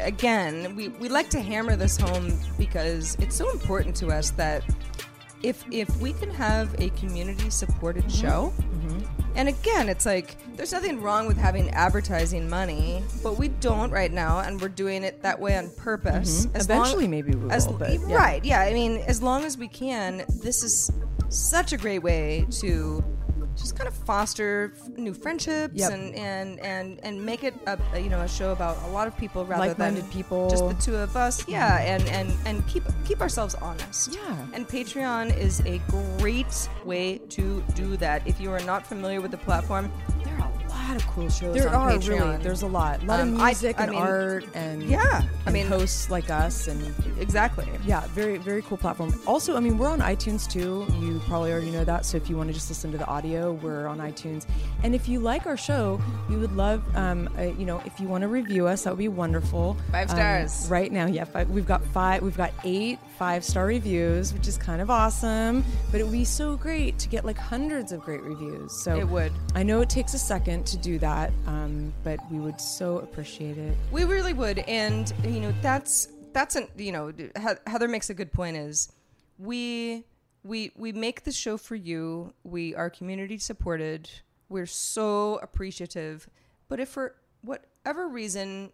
S1: again, we we like to hammer this home because it's so important to us that if if we can have a community supported
S2: Mm-hmm.
S1: show and again it's like there's nothing wrong with having advertising money but we don't right now and we're doing it that way on purpose
S2: Mm-hmm. Eventually, maybe we
S1: as
S2: will, but yeah.
S1: right yeah i mean as long as we can this is such a great way to just kind of foster f- new friendships
S2: Yep.
S1: and, and and and make it a, a, you know a show about a lot of people rather than
S2: people.
S1: just the two of us yeah and and and keep keep ourselves honest
S2: Yeah.
S1: and patreon is a great way to do that if you are not familiar with the platform there are a lot of cool shows
S2: There are
S1: patreon
S2: really there's a lot, a lot
S1: Um,
S2: of music
S1: I
S2: and
S1: mean,
S2: art and
S1: yeah, I
S2: and
S1: mean-
S2: hosts like us and
S1: exactly
S2: Yeah, very very cool platform. Also, I mean, we're on iTunes too. You probably already know that. So if you want to just listen to the audio, we're on iTunes. And if you like our show, we would love, um, uh, you know, if you want to review us, that would be wonderful.
S1: Five
S2: Um,
S1: stars.
S2: right now, yeah, five, we've got five. We've got eight five star reviews, which is kind of awesome. But it would be so great to get like hundreds of great reviews. So
S1: It would.
S2: I know it takes a second to do that, um, but we would so appreciate it.
S1: We really would, and you know that's that's an you know Heather makes a good point. Is we we we make the show for you. We are community supported. We're so appreciative. But if for whatever reason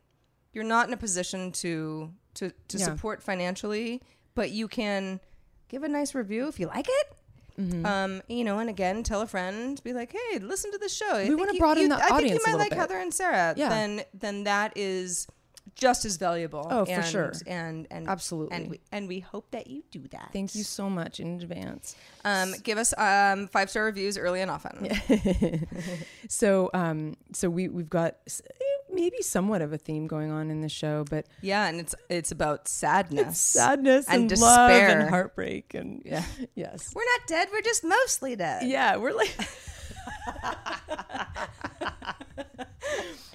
S1: you're not in a position to to to
S2: Yeah.
S1: support financially, but you can give a nice review if you like it.
S2: Mm-hmm.
S1: Um, you know, and again, tell a friend, be like, "Hey, listen to the show. I
S2: We wanna
S1: you-
S2: broaden
S1: you-
S2: the
S1: I think you might like
S2: bit.
S1: Heather and Sarah."
S2: Yeah.
S1: Then then that is just as valuable.
S2: Oh, for
S1: and,
S2: sure.
S1: And and
S2: Absolutely.
S1: And we, and we hope that you do that.
S2: Thank you so much in advance.
S1: Um, give us um, five star reviews early and often.
S2: So, um, so we we've got maybe somewhat of a theme going on in the show, but
S1: Yeah, and it's it's about sadness,
S2: sadness
S1: and,
S2: and, love
S1: despair.
S2: and heartbreak and
S1: Yeah.
S2: yes,
S1: We're not dead. We're just mostly dead.
S2: yeah, we're like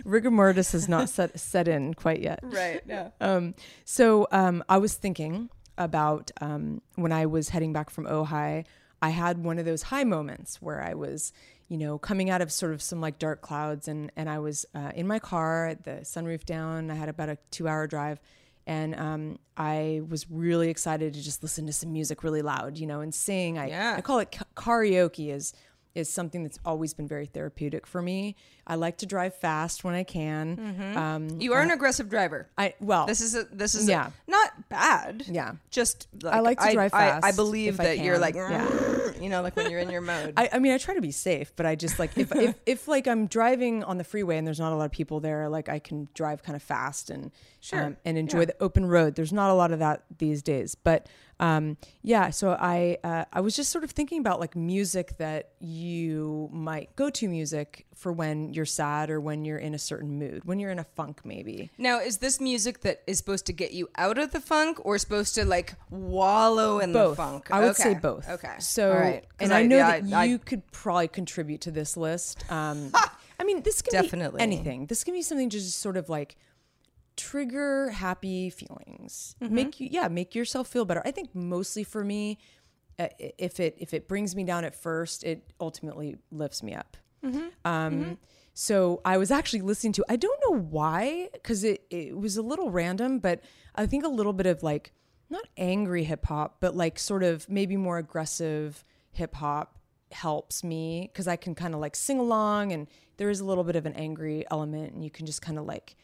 S2: rigor mortis has not set set in quite yet.
S1: Right. Yeah.
S2: Um, so um, I was thinking about um, when I was heading back from Ojai, I had one of those high moments where I was, you know, coming out of sort of some like dark clouds, and and I was uh, in my car, the sunroof down. I had about a two-hour drive, and um, I was really excited to just listen to some music really loud, you know, and sing. I
S1: Yeah.
S2: I call it ka- karaoke is is something that's always been very therapeutic for me. I like to drive fast when I can. Um,
S1: You are an aggressive driver.
S2: I well,
S1: This is a, this is a-
S2: Yeah.
S1: not bad.
S2: Yeah.
S1: Just like,
S2: I like to drive
S1: I,
S2: fast
S1: I, believe
S2: I
S1: that you're like
S2: Yeah.
S1: you know like when you're in your mode.
S2: I, I mean, I try to be safe, but I just like if, if if like I'm driving on the freeway and there's not a lot of people there, like I can drive kind of fast and
S1: Sure.
S2: um, and enjoy
S1: Yeah.
S2: the open road. There's not a lot of that these days, but Um, yeah, so I uh, I was just sort of thinking about like music that you might go to music for when you're sad or when you're in a certain mood, when you're in a funk maybe.
S1: Now, is this music that is supposed to get you out of the funk or supposed to like wallow in
S2: both.
S1: the funk?
S2: I would
S1: Okay.
S2: say both.
S1: Okay.
S2: So,
S1: All right. 'Cause
S2: and I, know
S1: yeah,
S2: that
S1: I-
S2: you could probably contribute to this list. Um, I mean, this can
S1: Definitely.
S2: be anything. This can be something to just sort of like trigger happy feelings,
S1: Mm-hmm.
S2: make you, yeah, make yourself feel better. I think mostly for me, uh, if it if it brings me down at first, it ultimately lifts me up.
S1: Mm-hmm.
S2: Um, So I was actually listening to. I don't know why, because it it was a little random, but I think a little bit of like not angry hip hop, but like sort of maybe more aggressive hip hop helps me because I can kind of like sing along, and there is a little bit of an angry element, and you can just kind of like,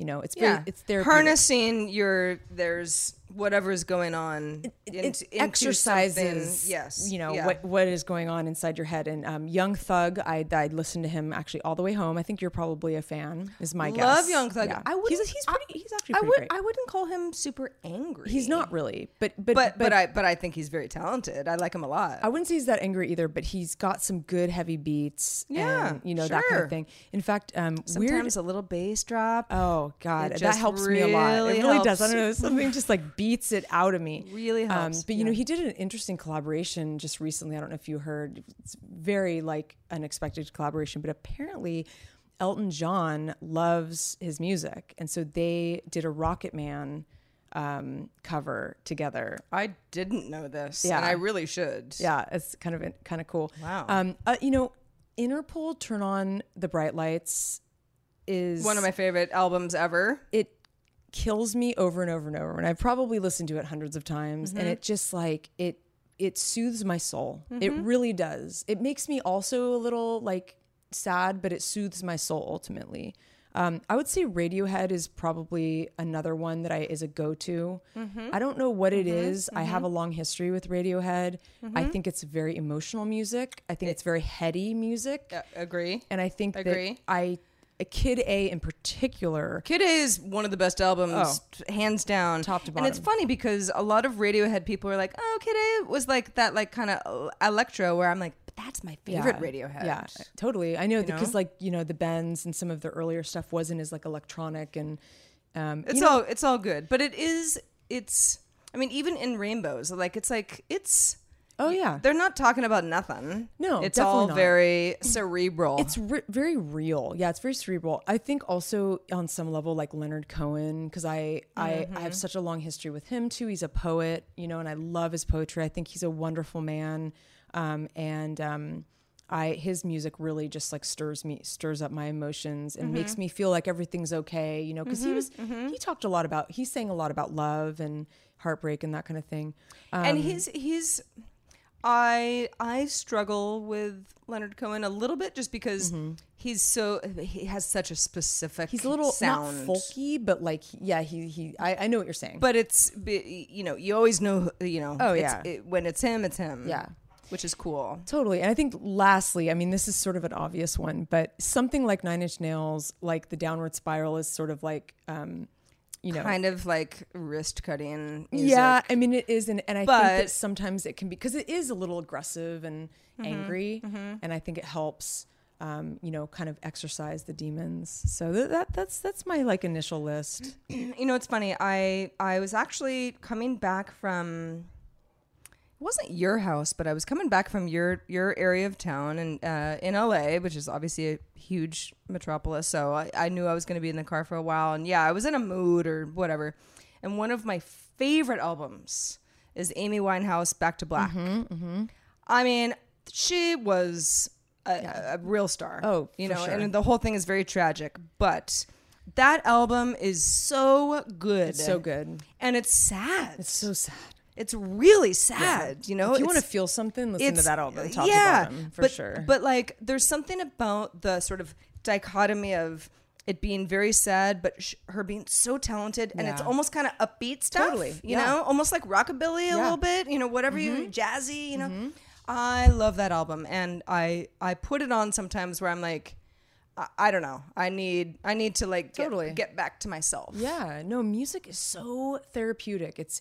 S2: you know, it's very
S1: yeah,
S2: it's there
S1: harnessing your there's whatever's going on. into- into
S2: exercises
S1: Yes,
S2: you know
S1: yeah.
S2: what what is going on inside your head and um, young thug i i listened to him actually all the way home i think you're probably a fan is my guess
S1: Love Young Thug.
S2: Yeah.
S1: I would.
S2: he's, he's pretty he's actually
S1: I
S2: pretty
S1: would.
S2: great
S1: I wouldn't call him super angry.
S2: he's not really but but
S1: But but I but I think he's very talented. I like him a lot.
S2: I wouldn't say he's that angry either, but he's got some good heavy beats.
S1: Yeah,
S2: and, you know that kind of thing. In fact, um,
S1: Sometimes
S2: weird.
S1: a little bass drop.
S2: Oh God, that helps me a lot. It really does. I don't know. Something just like beats it out of me.
S1: Really
S2: Um,
S1: helps,
S2: but you know, he did an interesting collaboration just recently. I don't know if you heard. It's very like unexpected collaboration, but apparently. Elton John loves his music, and so they did a Rocket Man um, cover together.
S1: I didn't know this.
S2: Yeah.
S1: and I really should.
S2: Yeah, it's kind of kind of cool.
S1: Wow.
S2: Um, uh, you know, Interpol "Turn On the Bright Lights" is
S1: One of my favorite albums ever.
S2: It kills me over and over and over, and I've probably listened to it hundreds of times, and mm-hmm. it just like it it soothes my soul. It mm-hmm. really does. It makes me also a little like sad, but it soothes my soul ultimately. Um, I would say Radiohead is probably another one that I is a go to. Mm-hmm. I don't know what it is. I have a long history with Radiohead. I think it's very emotional music. I think it's very heady music,
S1: Uh, agree.
S2: and I think
S1: agree.
S2: that I, Kid A in particular,
S1: Kid A is one of the best albums, hands down,
S2: Oh. Top to bottom.
S1: And it's funny because a lot of Radiohead people are like, "Oh, Kid A was like that, like kind of electro." Where I'm like, "But that's my favorite Radiohead."
S2: Yeah, totally. I know because like you know the bends and some of the earlier stuff wasn't as like electronic and um,
S1: it's
S2: you know,
S1: all it's all good, but it is it's. I mean, even in Rainbows, like it's like it's.
S2: Oh yeah,
S1: They're not talking about nothing.
S2: No,
S1: it's all
S2: not.
S1: very cerebral.
S2: it's re- very real. Yeah, it's very cerebral. I think also on some level like Leonard Cohen because I I, I
S1: Mm-hmm.
S2: have such a long history with him too. He's a poet, you know, and I love his poetry. I think he's a wonderful man, um, and um, I his music really just like stirs me stirs up my emotions and makes
S1: Mm-hmm.
S2: me feel like everything's okay. You know, because he was he talked a lot about he sang a lot about love and heartbreak and that kind of thing. Um,
S1: and he's he's I I struggle with Leonard Cohen a little bit just because he's so he has such a specific
S2: Mm-hmm. he's a little
S1: sound.
S2: not folky, but like yeah, he he I, I know what you're saying.
S1: but it's you know you always know you know
S2: Oh,
S1: it's-
S2: yeah.
S1: it, when it's him it's him
S2: Yeah.
S1: which is cool
S2: Totally. And I think lastly, I mean, this is sort of an obvious one, but something like Nine Inch Nails, like the downward spiral is sort of like, um, you know,
S1: kind of like wrist cutting music.
S2: yeah, I mean, it is. And, and I think that sometimes it can be, because it is a little aggressive and angry. And I think it helps, um, you know, kind of exercise the demons. So that, that that's, that's my like initial list.
S1: you know it's funny I I was actually coming back from wasn't your house, but I was coming back from your your area of town and uh, in LA, which is obviously a huge metropolis. So I, I knew I was going to be in the car for a while, and yeah, I was in a mood or whatever. And one of my favorite albums is Amy Winehouse "Back to Black."
S2: Mm-hmm,
S1: I mean, she was a, a real star.
S2: Oh,
S1: you know,
S2: sure.
S1: and the whole thing is very tragic, but. That album is so good.
S2: It's so good.
S1: And it's sad.
S2: It's so sad.
S1: It's really sad, you know.
S2: if you want to feel something, listen to that album, top
S1: yeah,
S2: to bottom, for
S1: but,
S2: sure.
S1: But like, there's something about the sort of dichotomy of it being very sad, but sh- her being so talented, and it's almost kind of upbeat stuff.
S2: Totally,
S1: you
S2: yeah.
S1: know, almost like rockabilly a
S2: Yeah. Mm-hmm.
S1: little bit. You know, whatever you jazzy. You know, I love that album, and I I put it on sometimes where I'm like. I, I don't know. I need I need to like get,
S2: Totally.
S1: get back to myself.
S2: Yeah, no, music is so therapeutic. It's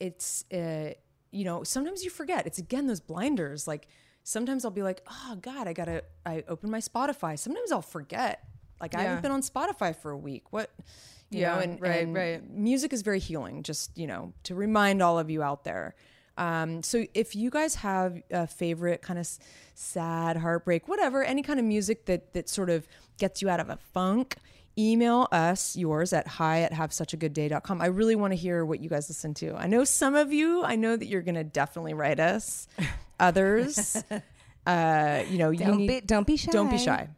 S2: it's uh you know, sometimes you forget. It's again those blinders. Like sometimes I'll be like, oh God, I gotta I open my Spotify. Sometimes I'll forget. Like I haven't been on Spotify for a week. What you
S1: Yeah,
S2: know, and,
S1: right,
S2: and
S1: right.
S2: music is very healing, just, you know, to remind all of you out there. Um, so if you guys have a favorite kind of sad heartbreak, whatever, any kind of music that that sort of gets you out of a funk, email us yours at hi at have such a good day.com. I really want to hear what you guys listen to. I know some of you, I know that you're gonna definitely write us. Others, uh, you know, you
S1: Don't
S2: need,
S1: be- don't be shy.
S2: Don't be shy.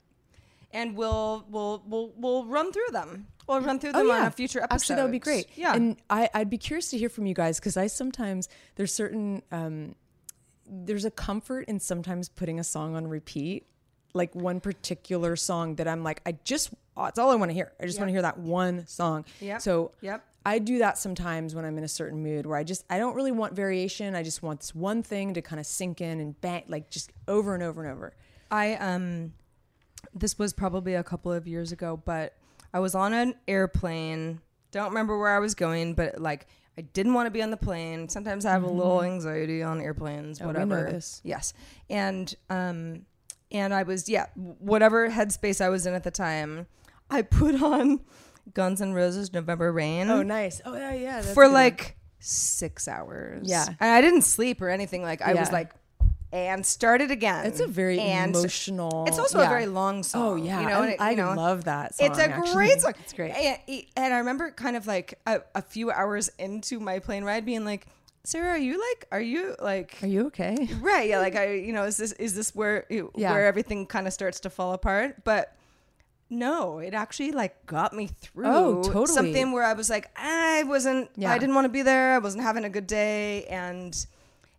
S1: and we'll we'll we'll we'll run through them. We'll run through them on a future episode.
S2: Oh, Actually, that would be great.
S1: Yeah.
S2: and I, I'd be curious to hear from you guys because I sometimes there's certain um, there's a comfort in sometimes putting a song on repeat, like one particular song that I'm like I just oh, it's all I want to hear. I just want to hear that one song.
S1: Yeah.
S2: So
S1: Yep.
S2: I do that sometimes when I'm in a certain mood where I just I don't really want variation. I just want this one thing to kind of sink in and bang like just over and over and over.
S1: I um this was probably a couple of years ago, but I was on an airplane. Don't remember where I was going, but like I didn't want to be on the plane. Sometimes I have a little anxiety on airplanes,
S2: Mm-hmm. Oh,
S1: whatever. Yes. And um and I was yeah, whatever headspace I was in at the time, I put on Guns N' Roses November Rain
S2: Oh, nice. Oh yeah, yeah. that's
S1: for
S2: good
S1: like six hours.
S2: Yeah.
S1: and I didn't sleep or anything. Like I was like, and started again.
S2: It's a very
S1: And
S2: emotional.
S1: It's also a very long oh, song.
S2: Oh yeah,
S1: you know,
S2: I,
S1: it-
S2: I
S1: you know,
S2: love that. Song,
S1: It's a
S2: actually.
S1: great song.
S2: It's great.
S1: And, and I remember kind of like a, a few hours into my plane ride, being like, "Sarah, are you like, are you like,
S2: Are you okay?
S1: right? Yeah, like I, you know, is this is this where
S2: Yeah.
S1: where everything kind of starts to fall apart?" But no, it actually like got me through.
S2: Oh, totally.
S1: Something where I was like, I wasn't,
S2: Yeah.
S1: I didn't want to be there. I wasn't having a good day, and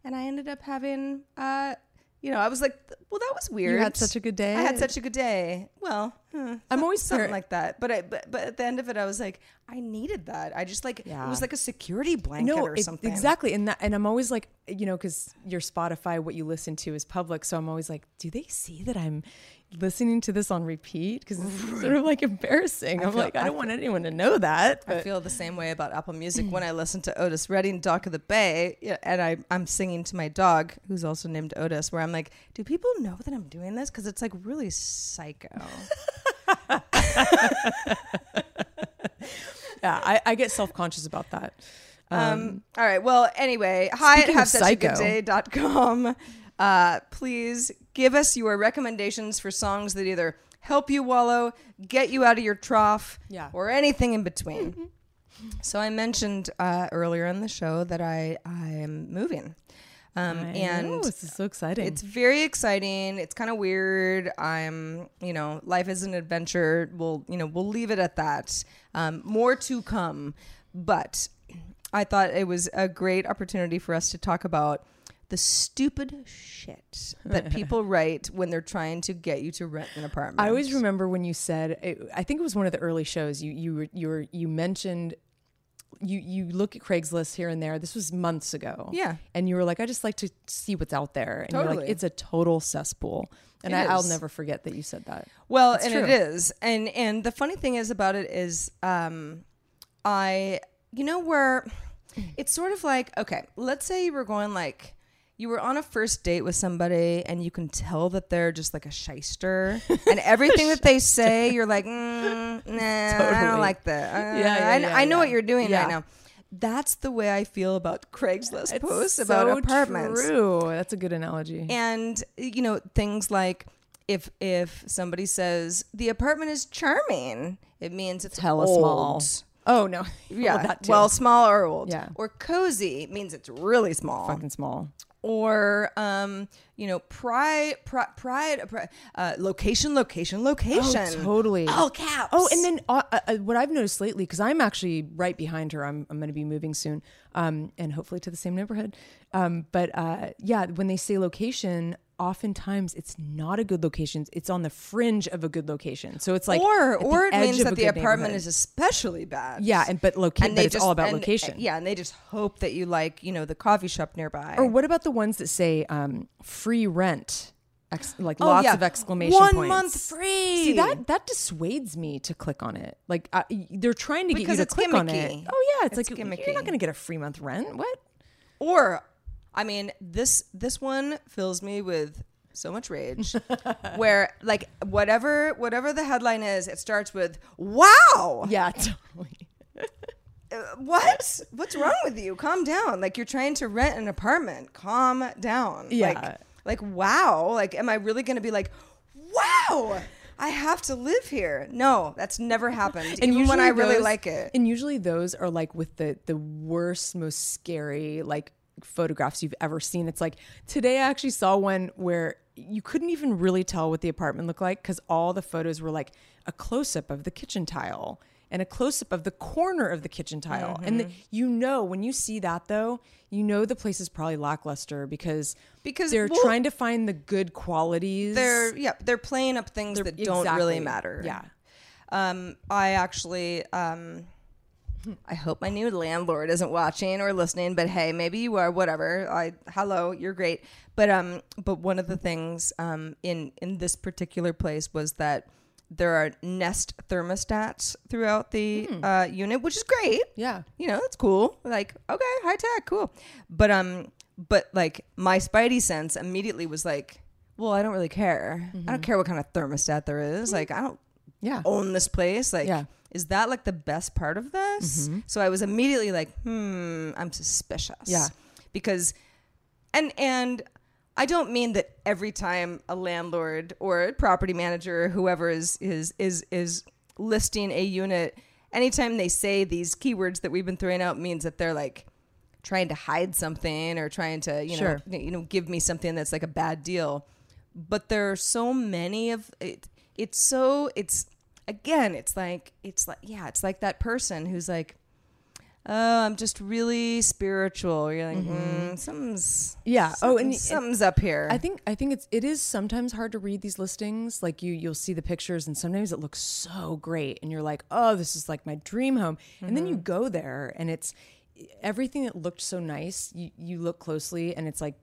S1: and I ended up having, uh, you know, I was like, well, that was weird.
S2: You had such a good day?
S1: I had such a good day. Well, huh,
S2: I'm always
S1: something like that. But I, but but at the end of it, I was like, I needed that. I just like
S2: Yeah.
S1: it was like a security blanket or
S2: it-
S1: something.
S2: exactly. And that, and I'm always like, you know, because your Spotify, what you listen to is public. So I'm always like, do they see that I'm listening to this on repeat? Because it's sort of like embarrassing. I'm
S1: feel-
S2: like, I
S1: I
S2: don't want anyone to know that.
S1: I feel the same way about Apple Music when I listen to Otis Redding, Dock of the Bay, and I, I'm singing to my dog, who's also named Otis, where I'm like, do people know that I'm doing this? Because it's like really psycho.
S2: yeah, I, I get self conscious about that.
S1: Um, all right. Well, anyway, hi at have such a good day.com. Uh, please give us your recommendations for songs that either help you wallow, get you out of your trough,
S2: Yeah.
S1: or anything in between. so I mentioned uh, earlier in the show that I, I am moving. Um, and
S2: know, this is so exciting.
S1: it's very exciting. It's kind of weird. I'm, you know, life is an adventure. We'll, you know, we'll leave it at that. Um, more to come. But I thought it was a great opportunity for us to talk about the stupid shit that people write when they're trying to get you to rent an apartment.
S2: I always remember when you said, it, I think it was one of the early shows. You you were you were you mentioned. You you look at Craigslist here and there. This was months ago.
S1: Yeah.
S2: and you were like, I just like to see what's out there. And you're like,
S1: Totally.
S2: it's a total cesspool. And
S1: It
S2: I, I'll never forget that you said that.
S1: Well,
S2: It's
S1: and
S2: true.
S1: it is, and and the funny thing is about it is, um, I you know where it's sort of like okay, let's say you were going like you were on a first date with somebody and you can tell that they're just like a shyster and everything that they say you're like mm, nah I don't like that Uh,
S2: Yeah, yeah,
S1: I,
S2: yeah,
S1: I know what you're doing right now. That's the way I feel about Craigslist
S2: It's
S1: posts
S2: so
S1: about apartments
S2: True. That's a good analogy.
S1: and you know things like if if somebody says the apartment is charming it means it's
S2: hella
S1: old.
S2: small. Oh no.
S1: yeah
S2: well,
S1: well small or old
S2: Yeah.
S1: or cozy means it's really small
S2: fucking small.
S1: Or um you know pride pride, pride pri- uh, location location location
S2: Oh, totally.
S1: all caps
S2: Oh, and then uh, uh, what I've noticed lately, because I'm actually right behind her. I'm, I'm going to be moving soon, um, and hopefully to the same neighborhood. Um, but uh, yeah, when they say location, oftentimes it's not a good location. It's on the fringe of a good location. So it's like
S1: or or it means that the apartment is especially bad
S2: yeah, and but location. But it's all about
S1: and-
S2: location.
S1: yeah and they just hope that you like you know the coffee shop nearby
S2: Or what about the ones that say um, free rent? Ex- like
S1: Oh,
S2: lots
S1: yeah.
S2: of exclamation
S1: One
S2: points.
S1: month free.
S2: See that that dissuades me to click on it. Like they're trying to get you to click on it. Oh yeah, it's,
S1: It's
S2: like you're not going to get a free month rent. What?
S1: Or I mean, this this one fills me with so much rage. where like whatever whatever the headline is, it starts with "Wow."
S2: Yeah, totally.
S1: Uh, what? What's wrong with you? Calm down. Like you're trying to rent an apartment. Calm down.
S2: Yeah.
S1: Like, like wow. Like, am I really going to be like, wow? I have to live here. No, that's never happened. And even when I really like it.
S2: And usually those are like with the the worst, most scary like photographs you've ever seen. It's like today I actually saw one where you couldn't even really tell what the apartment looked like because all the photos were like a close up of the kitchen tile and a close up of the corner of the kitchen tile. And
S1: Mm-hmm.
S2: the, you know when you see that though, you know the place is probably lackluster because
S1: Because,
S2: they're
S1: well,
S2: trying to find the good qualities.
S1: They're yeah, they're playing up things
S2: They're-
S1: that don't really matter.
S2: Yeah.
S1: Um, I actually, um, I hope my new landlord isn't watching or listening, but hey, maybe you are. Whatever. I hello, you're great. But um, but one of the things um in in this particular place was that there are Nest thermostats throughout the uh, unit, which is great.
S2: Yeah.
S1: you know that's cool. Like okay, high tech, cool. But um, but like my spidey sense immediately was like, well, I don't really care. I don't care what kind of thermostat there is. Like I don't
S2: Yeah.
S1: own this place. Like,
S2: Yeah.
S1: Is that like the best part of this? So I was immediately like, hmm, I'm suspicious.
S2: Yeah.
S1: Because, and, and, I don't mean that every time a landlord or a property manager or whoever is is is is listing a unit, anytime they say these keywords that we've been throwing out means that they're like trying to hide something or trying to you
S2: Sure.
S1: know you know give me something that's like a bad deal but there are so many of it it's so it's again it's like it's like yeah it's like that person who's like oh i'm just really spiritual you're like mm, something's
S2: Yeah. Oh, and-
S1: something's, something's up here
S2: I think I think it's it is sometimes hard to read these listings. Like you you'll see the pictures and sometimes it looks so great and you're like, "Oh, this is like my dream home." And then you
S1: Mm-hmm.
S2: go there and it's everything that looked so nice. You you look closely and it's like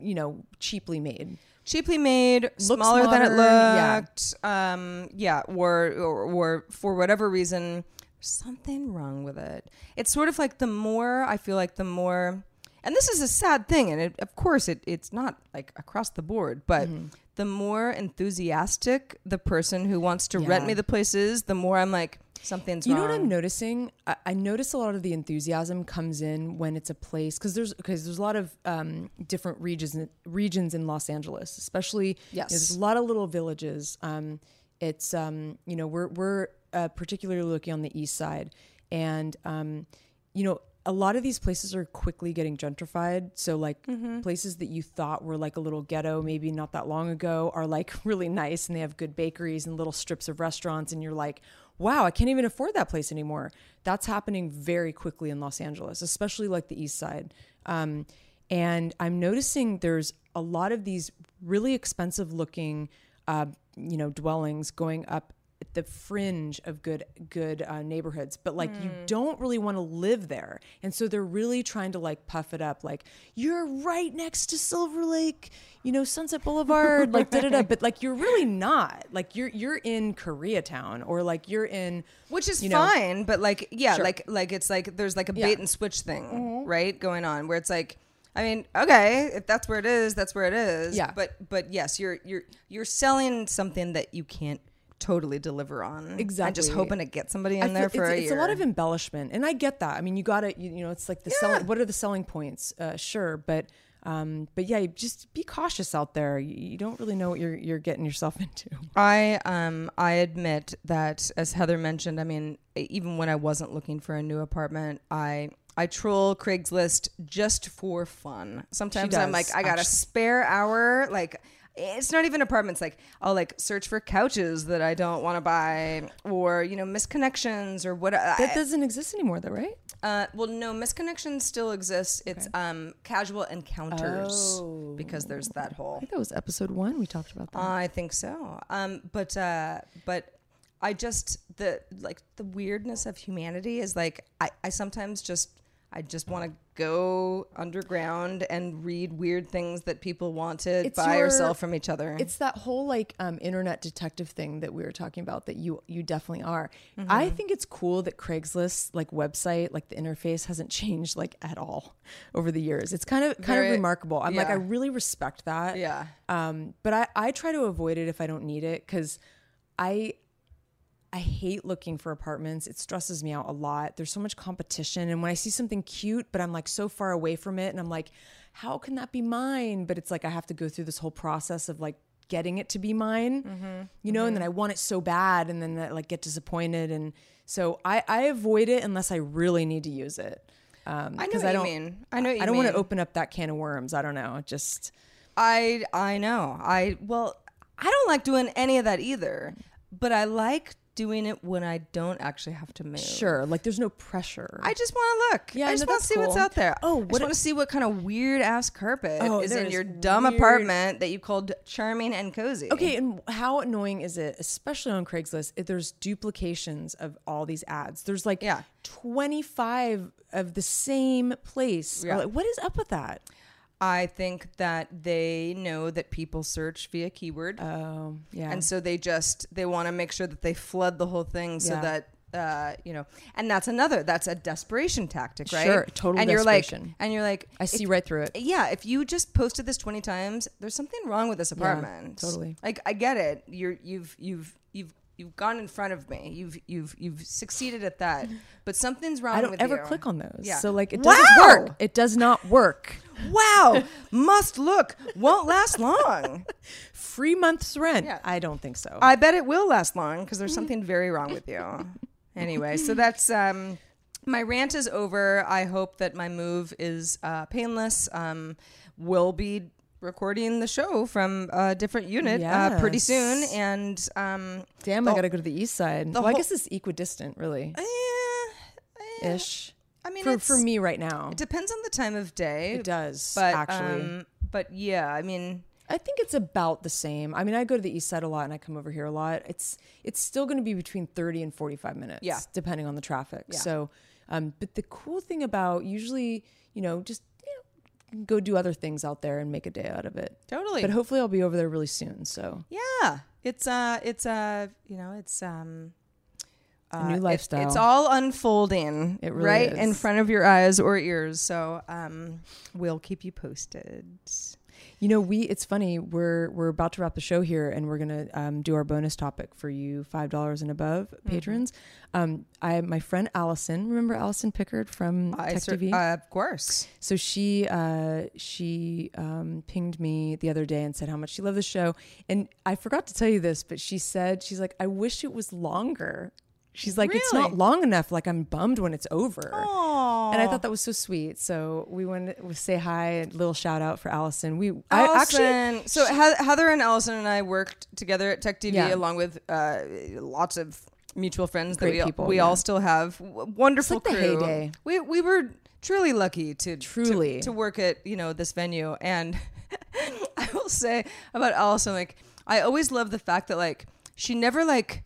S2: you know, cheaply made.
S1: Cheaply made, smaller than it
S2: modern, yeah.
S1: looked. Um, yeah, or, or or for whatever reason, something wrong with it. It's sort of like the more I feel like the more, and this is a sad thing, and it, of course it it's not like across the board, but
S2: Mm-hmm.
S1: The more enthusiastic the person who wants to rent me the place is, the more I'm like something's wrong.
S2: You
S1: wrong.
S2: know what I'm noticing? I, I notice a lot of the enthusiasm comes in when it's a place because there's because there's a lot of um, different regions regions in Los Angeles, especially you know,
S1: Yes.
S2: there's a lot of little villages. Um, it's um, you know we're we're uh, particularly looking on the east side, and um, you know a lot of these places are quickly getting gentrified. So like places that you thought were like a little ghetto maybe not that long ago are like really nice and they have good bakeries and little strips of restaurants and you're like, "Wow, I can't even afford that place anymore." That's happening very quickly in Los Angeles, especially like the east side. Um, and I'm noticing there's a lot of these really expensive looking uh, you know, dwellings going up the fringe of good good uh, neighborhoods but like you don't really want to live there. And so they're really trying to like puff it up like you're right next to silver lake you know sunset boulevard like da da da. But like you're really not. Like you're you're in koreatown or like you're in
S1: which is
S2: you know-
S1: fine but like yeah
S2: Sure.
S1: like like it's like there's like a
S2: Yeah.
S1: bait and switch thing right going on where it's like i mean okay if that's where it is that's where it is.
S2: Yeah.
S1: but but yes you're you're you're selling something that you can't totally deliver on exactly and just hoping to get somebody
S2: I
S1: in there
S2: feel-
S1: for
S2: it's,
S1: a
S2: it's
S1: year
S2: a lot of embellishment, and I get that. I mean, you got to, you, you know, it's like the selling. What are the selling points? Uh, sure, but um, but yeah, just be cautious out there. You, you don't really know what you're you're getting yourself into.
S1: I um I admit that as Heather mentioned, I mean even when I wasn't looking for a new apartment, I I troll Craigslist just for fun. Sometimes I'm like I got a spare hour like it's not even apartments like I'll like search for couches that I don't want to buy or you know misconnections or what
S2: That doesn't exist anymore, though, right?
S1: uh, well, no, misconnections still exists. It's um, casual encounters because there's that whole.
S2: I think that was episode one. We talked about that.
S1: I think so. Um, but uh, but I just the like the weirdness of humanity is like I, I sometimes just I just want to go underground and read weird things that people want to
S2: It's
S1: buy or sell from each other.
S2: It's that whole like um, internet detective thing that we were talking about that you you definitely are. I think it's cool that Craigslist like website like the interface hasn't changed like at all over the years. It's kind of kind
S1: Very-
S2: of remarkable. I'm like. I really respect that.
S1: Yeah.
S2: Um, but I I try to avoid it if I don't need it because I I hate looking for apartments. It stresses me out a lot. There's so much competition. And when I see something cute, but I'm like so far away from it, and I'm like, how can that be mine? But it's like I have to go through this whole process of like getting it to be mine, you know, and then I want it so bad, and then I like get disappointed. And so I, I avoid it unless I really need to use it. Um,
S1: I know what you
S2: don't,
S1: mean. I know what you
S2: I don't want to open up that can of worms. I don't know. Just
S1: I I know. I well, I don't like doing any of that either. But I like doing it when I don't actually have to move.
S2: sure, like there's no pressure.
S1: I just want to look.
S2: Yeah,
S1: I just
S2: no,
S1: want to see what's out there.
S2: Oh,
S1: I
S2: what
S1: just
S2: a-
S1: want to see what kind of weird ass carpet
S2: Oh,
S1: is in
S2: is
S1: your dumb
S2: weird-
S1: apartment that you called charming and cozy.
S2: Okay, and how annoying is it, especially on Craigslist, if there's duplications of all these ads? There's like
S1: Yeah.
S2: 25 of the same place.
S1: Yeah.
S2: Like, what is up with that?
S1: I think that they know that people search via keyword.
S2: Oh, yeah.
S1: and so they just they want to make sure that they flood the whole thing so
S2: Yeah.
S1: that uh, you know and that's another that's a desperation tactic right
S2: Sure, total
S1: and you're like and you're like
S2: I see right through it.
S1: yeah if you just posted this 20 times there's something wrong with this apartment
S2: totally.
S1: like i get it you're you've you've you've you've gone in front of me you've you've you've succeeded at that but something's wrong
S2: I don't
S1: with
S2: ever
S1: you.
S2: click on those.
S1: Yeah.
S2: So, like, it doesn't work. It does not work.
S1: wow must look won't last long
S2: Free month's rent.
S1: Yeah.
S2: I don't think so.
S1: I bet it will last long because there's something very wrong with you. anyway, so that's um, my rant is over. I hope that my move is uh, painless. Um, we'll be recording the show from a different unit uh, pretty soon, and um,
S2: Damn,
S1: the-
S2: I got to go to the east side.
S1: the
S2: Well, I guess it's equidistant, really.
S1: eh, eh,
S2: Ish.
S1: I mean,
S2: for, for me right now.
S1: it depends on the time of day.
S2: It does,
S1: but
S2: actually.
S1: um, but yeah, I mean.
S2: I think it's about the same. I mean, I go to the east side a lot and I come over here a lot. It's it's still going to be between 30 and 45 minutes
S1: Yeah.
S2: depending on the traffic.
S1: Yeah.
S2: So, um but the cool thing about usually, you know, just go do other things out there and make a day out of it.
S1: Totally.
S2: But hopefully I'll be over there really soon. So,
S1: Yeah, it's uh, it's uh, you know, it's um,
S2: A new
S1: it-
S2: lifestyle.
S1: it's all unfolding,
S2: It really
S1: right in front of your eyes or ears. So um, we'll keep you posted.
S2: You know, we it's funny, we're we're about to wrap the show here and we're gonna um, do our bonus topic for you five dollars and above
S1: Mm-hmm.
S2: patrons. Um I my friend Allison, remember Allison Pickard from
S1: I
S2: Tech
S1: cer-
S2: TV?
S1: uh, of course.
S2: So she uh, she um, pinged me the other day and said how much she loved the show, and I forgot to tell you this, but she said she's like, I wish it was longer. She's like, it's not long enough. Like I'm bummed when it's over. And I thought that was so sweet. So we wanted to say hi, a little shout out for Allison. We I
S1: Allison.
S2: actually
S1: so He- Heather and Allison and I worked together at Tech TV
S2: Yeah.
S1: along with uh, lots of mutual friends that
S2: Great
S1: we, all-
S2: people,
S1: we
S2: yeah.
S1: all still have. W- wonderful
S2: It's like the
S1: crew.
S2: heyday.
S1: We we were truly lucky to to-
S2: Truly.
S1: to, work at you know this venue, and I will say about Allison, like I always love the fact that like she never like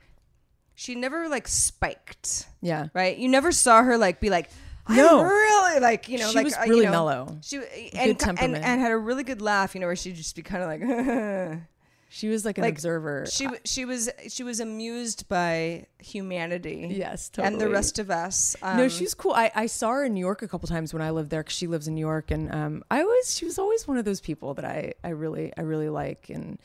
S1: she never like spiked
S2: yeah.
S1: right? You never saw her like be like,
S2: No.
S1: I'm really like you know,
S2: She
S1: like
S2: was
S1: uh, you
S2: really
S1: know,
S2: mellow.
S1: She and,
S2: Good
S1: and
S2: temperament.
S1: and had a really good laugh, you know, where she'd just be kind of like,
S2: She was like an
S1: like
S2: observer.
S1: She she was she was amused by humanity,
S2: Yes,
S1: and the rest of us. Um,
S2: no, she's cool. I, I saw her in New York a couple times when I lived there because she lives in New York, and um, I always she was always one of those people that I I really I really like, and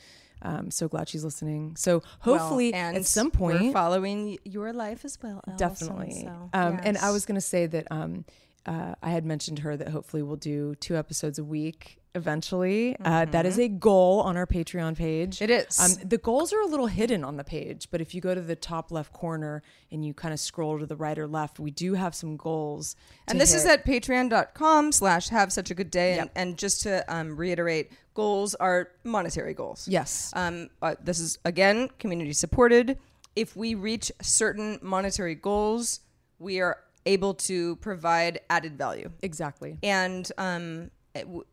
S2: um, so glad she's listening. So
S1: well,
S2: hopefully
S1: and
S2: at some
S1: we're
S2: point,
S1: following your life as well.
S2: Definitely.
S1: so,
S2: um, And I was gonna say that um, uh, I had mentioned to her that hopefully we'll do two episodes a week eventually. Uh, that is a goal on our Patreon page.
S1: Mm-hmm. It is.
S2: Um, the goals are a little hidden on the page, but if you go to the top left corner and you kind of scroll to the right or left, we do have some goals.
S1: and this is at patreon.com slash have such a good day and, and just to um, reiterate goals are monetary goals
S2: yes.
S1: Um, uh, this is again community supported. If we reach certain monetary goals, we are able to provide added value,
S2: Exactly.
S1: and um,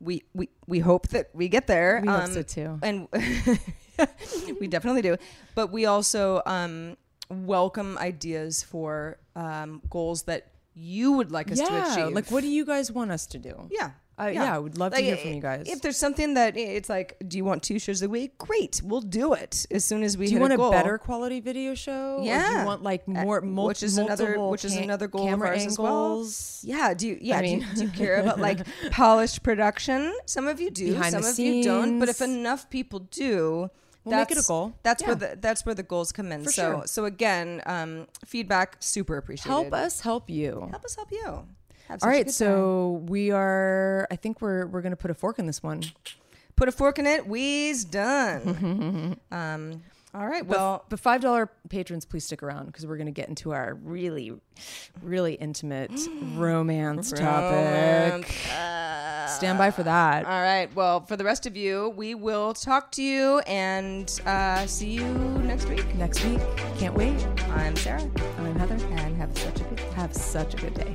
S1: we we we hope that we get there.
S2: We hope
S1: um,
S2: so too.
S1: and we definitely do. But we also um, welcome ideas for um, goals that you would like us to achieve.
S2: like what do you guys want us to do?
S1: Yeah.
S2: Uh, yeah, I would love to hear from you guys.
S1: If there's something that it's like, do you want two shows a week? Great, we'll do it as soon as we
S2: do Do
S1: you
S2: want
S1: a
S2: a, better quality video show? Or do
S1: Yeah.
S2: you want like
S1: Uh,
S2: more, mul-
S1: which is another which is another goal of ours as well.
S2: angles?
S1: Yeah. Do you? Yeah.
S2: I
S1: do, you, do you care about like polished production? Some of you do.
S2: Behind
S1: some of you don't. But if enough people do.
S2: We'll make it a
S1: that's-
S2: goal.
S1: That's where the that's where the goals come in.
S2: For
S1: so
S2: sure.
S1: so again, um, feedback super appreciated.
S2: Help us help you.
S1: Help us help you.
S2: All
S1: good
S2: so we are. I think we're we're gonna put a fork in this one.
S1: put a fork in it. We's done. um. All right. Well,
S2: but five dollar patrons, please stick around because we're gonna get into our really, really intimate romance topic. Stand by for that.
S1: All right. Well, for the rest of you, we will talk to you and uh, see you next week.
S2: Next week, can't wait.
S1: I'm Sarah,
S2: I'm Heather.
S1: and have such a good
S2: Have such a good day.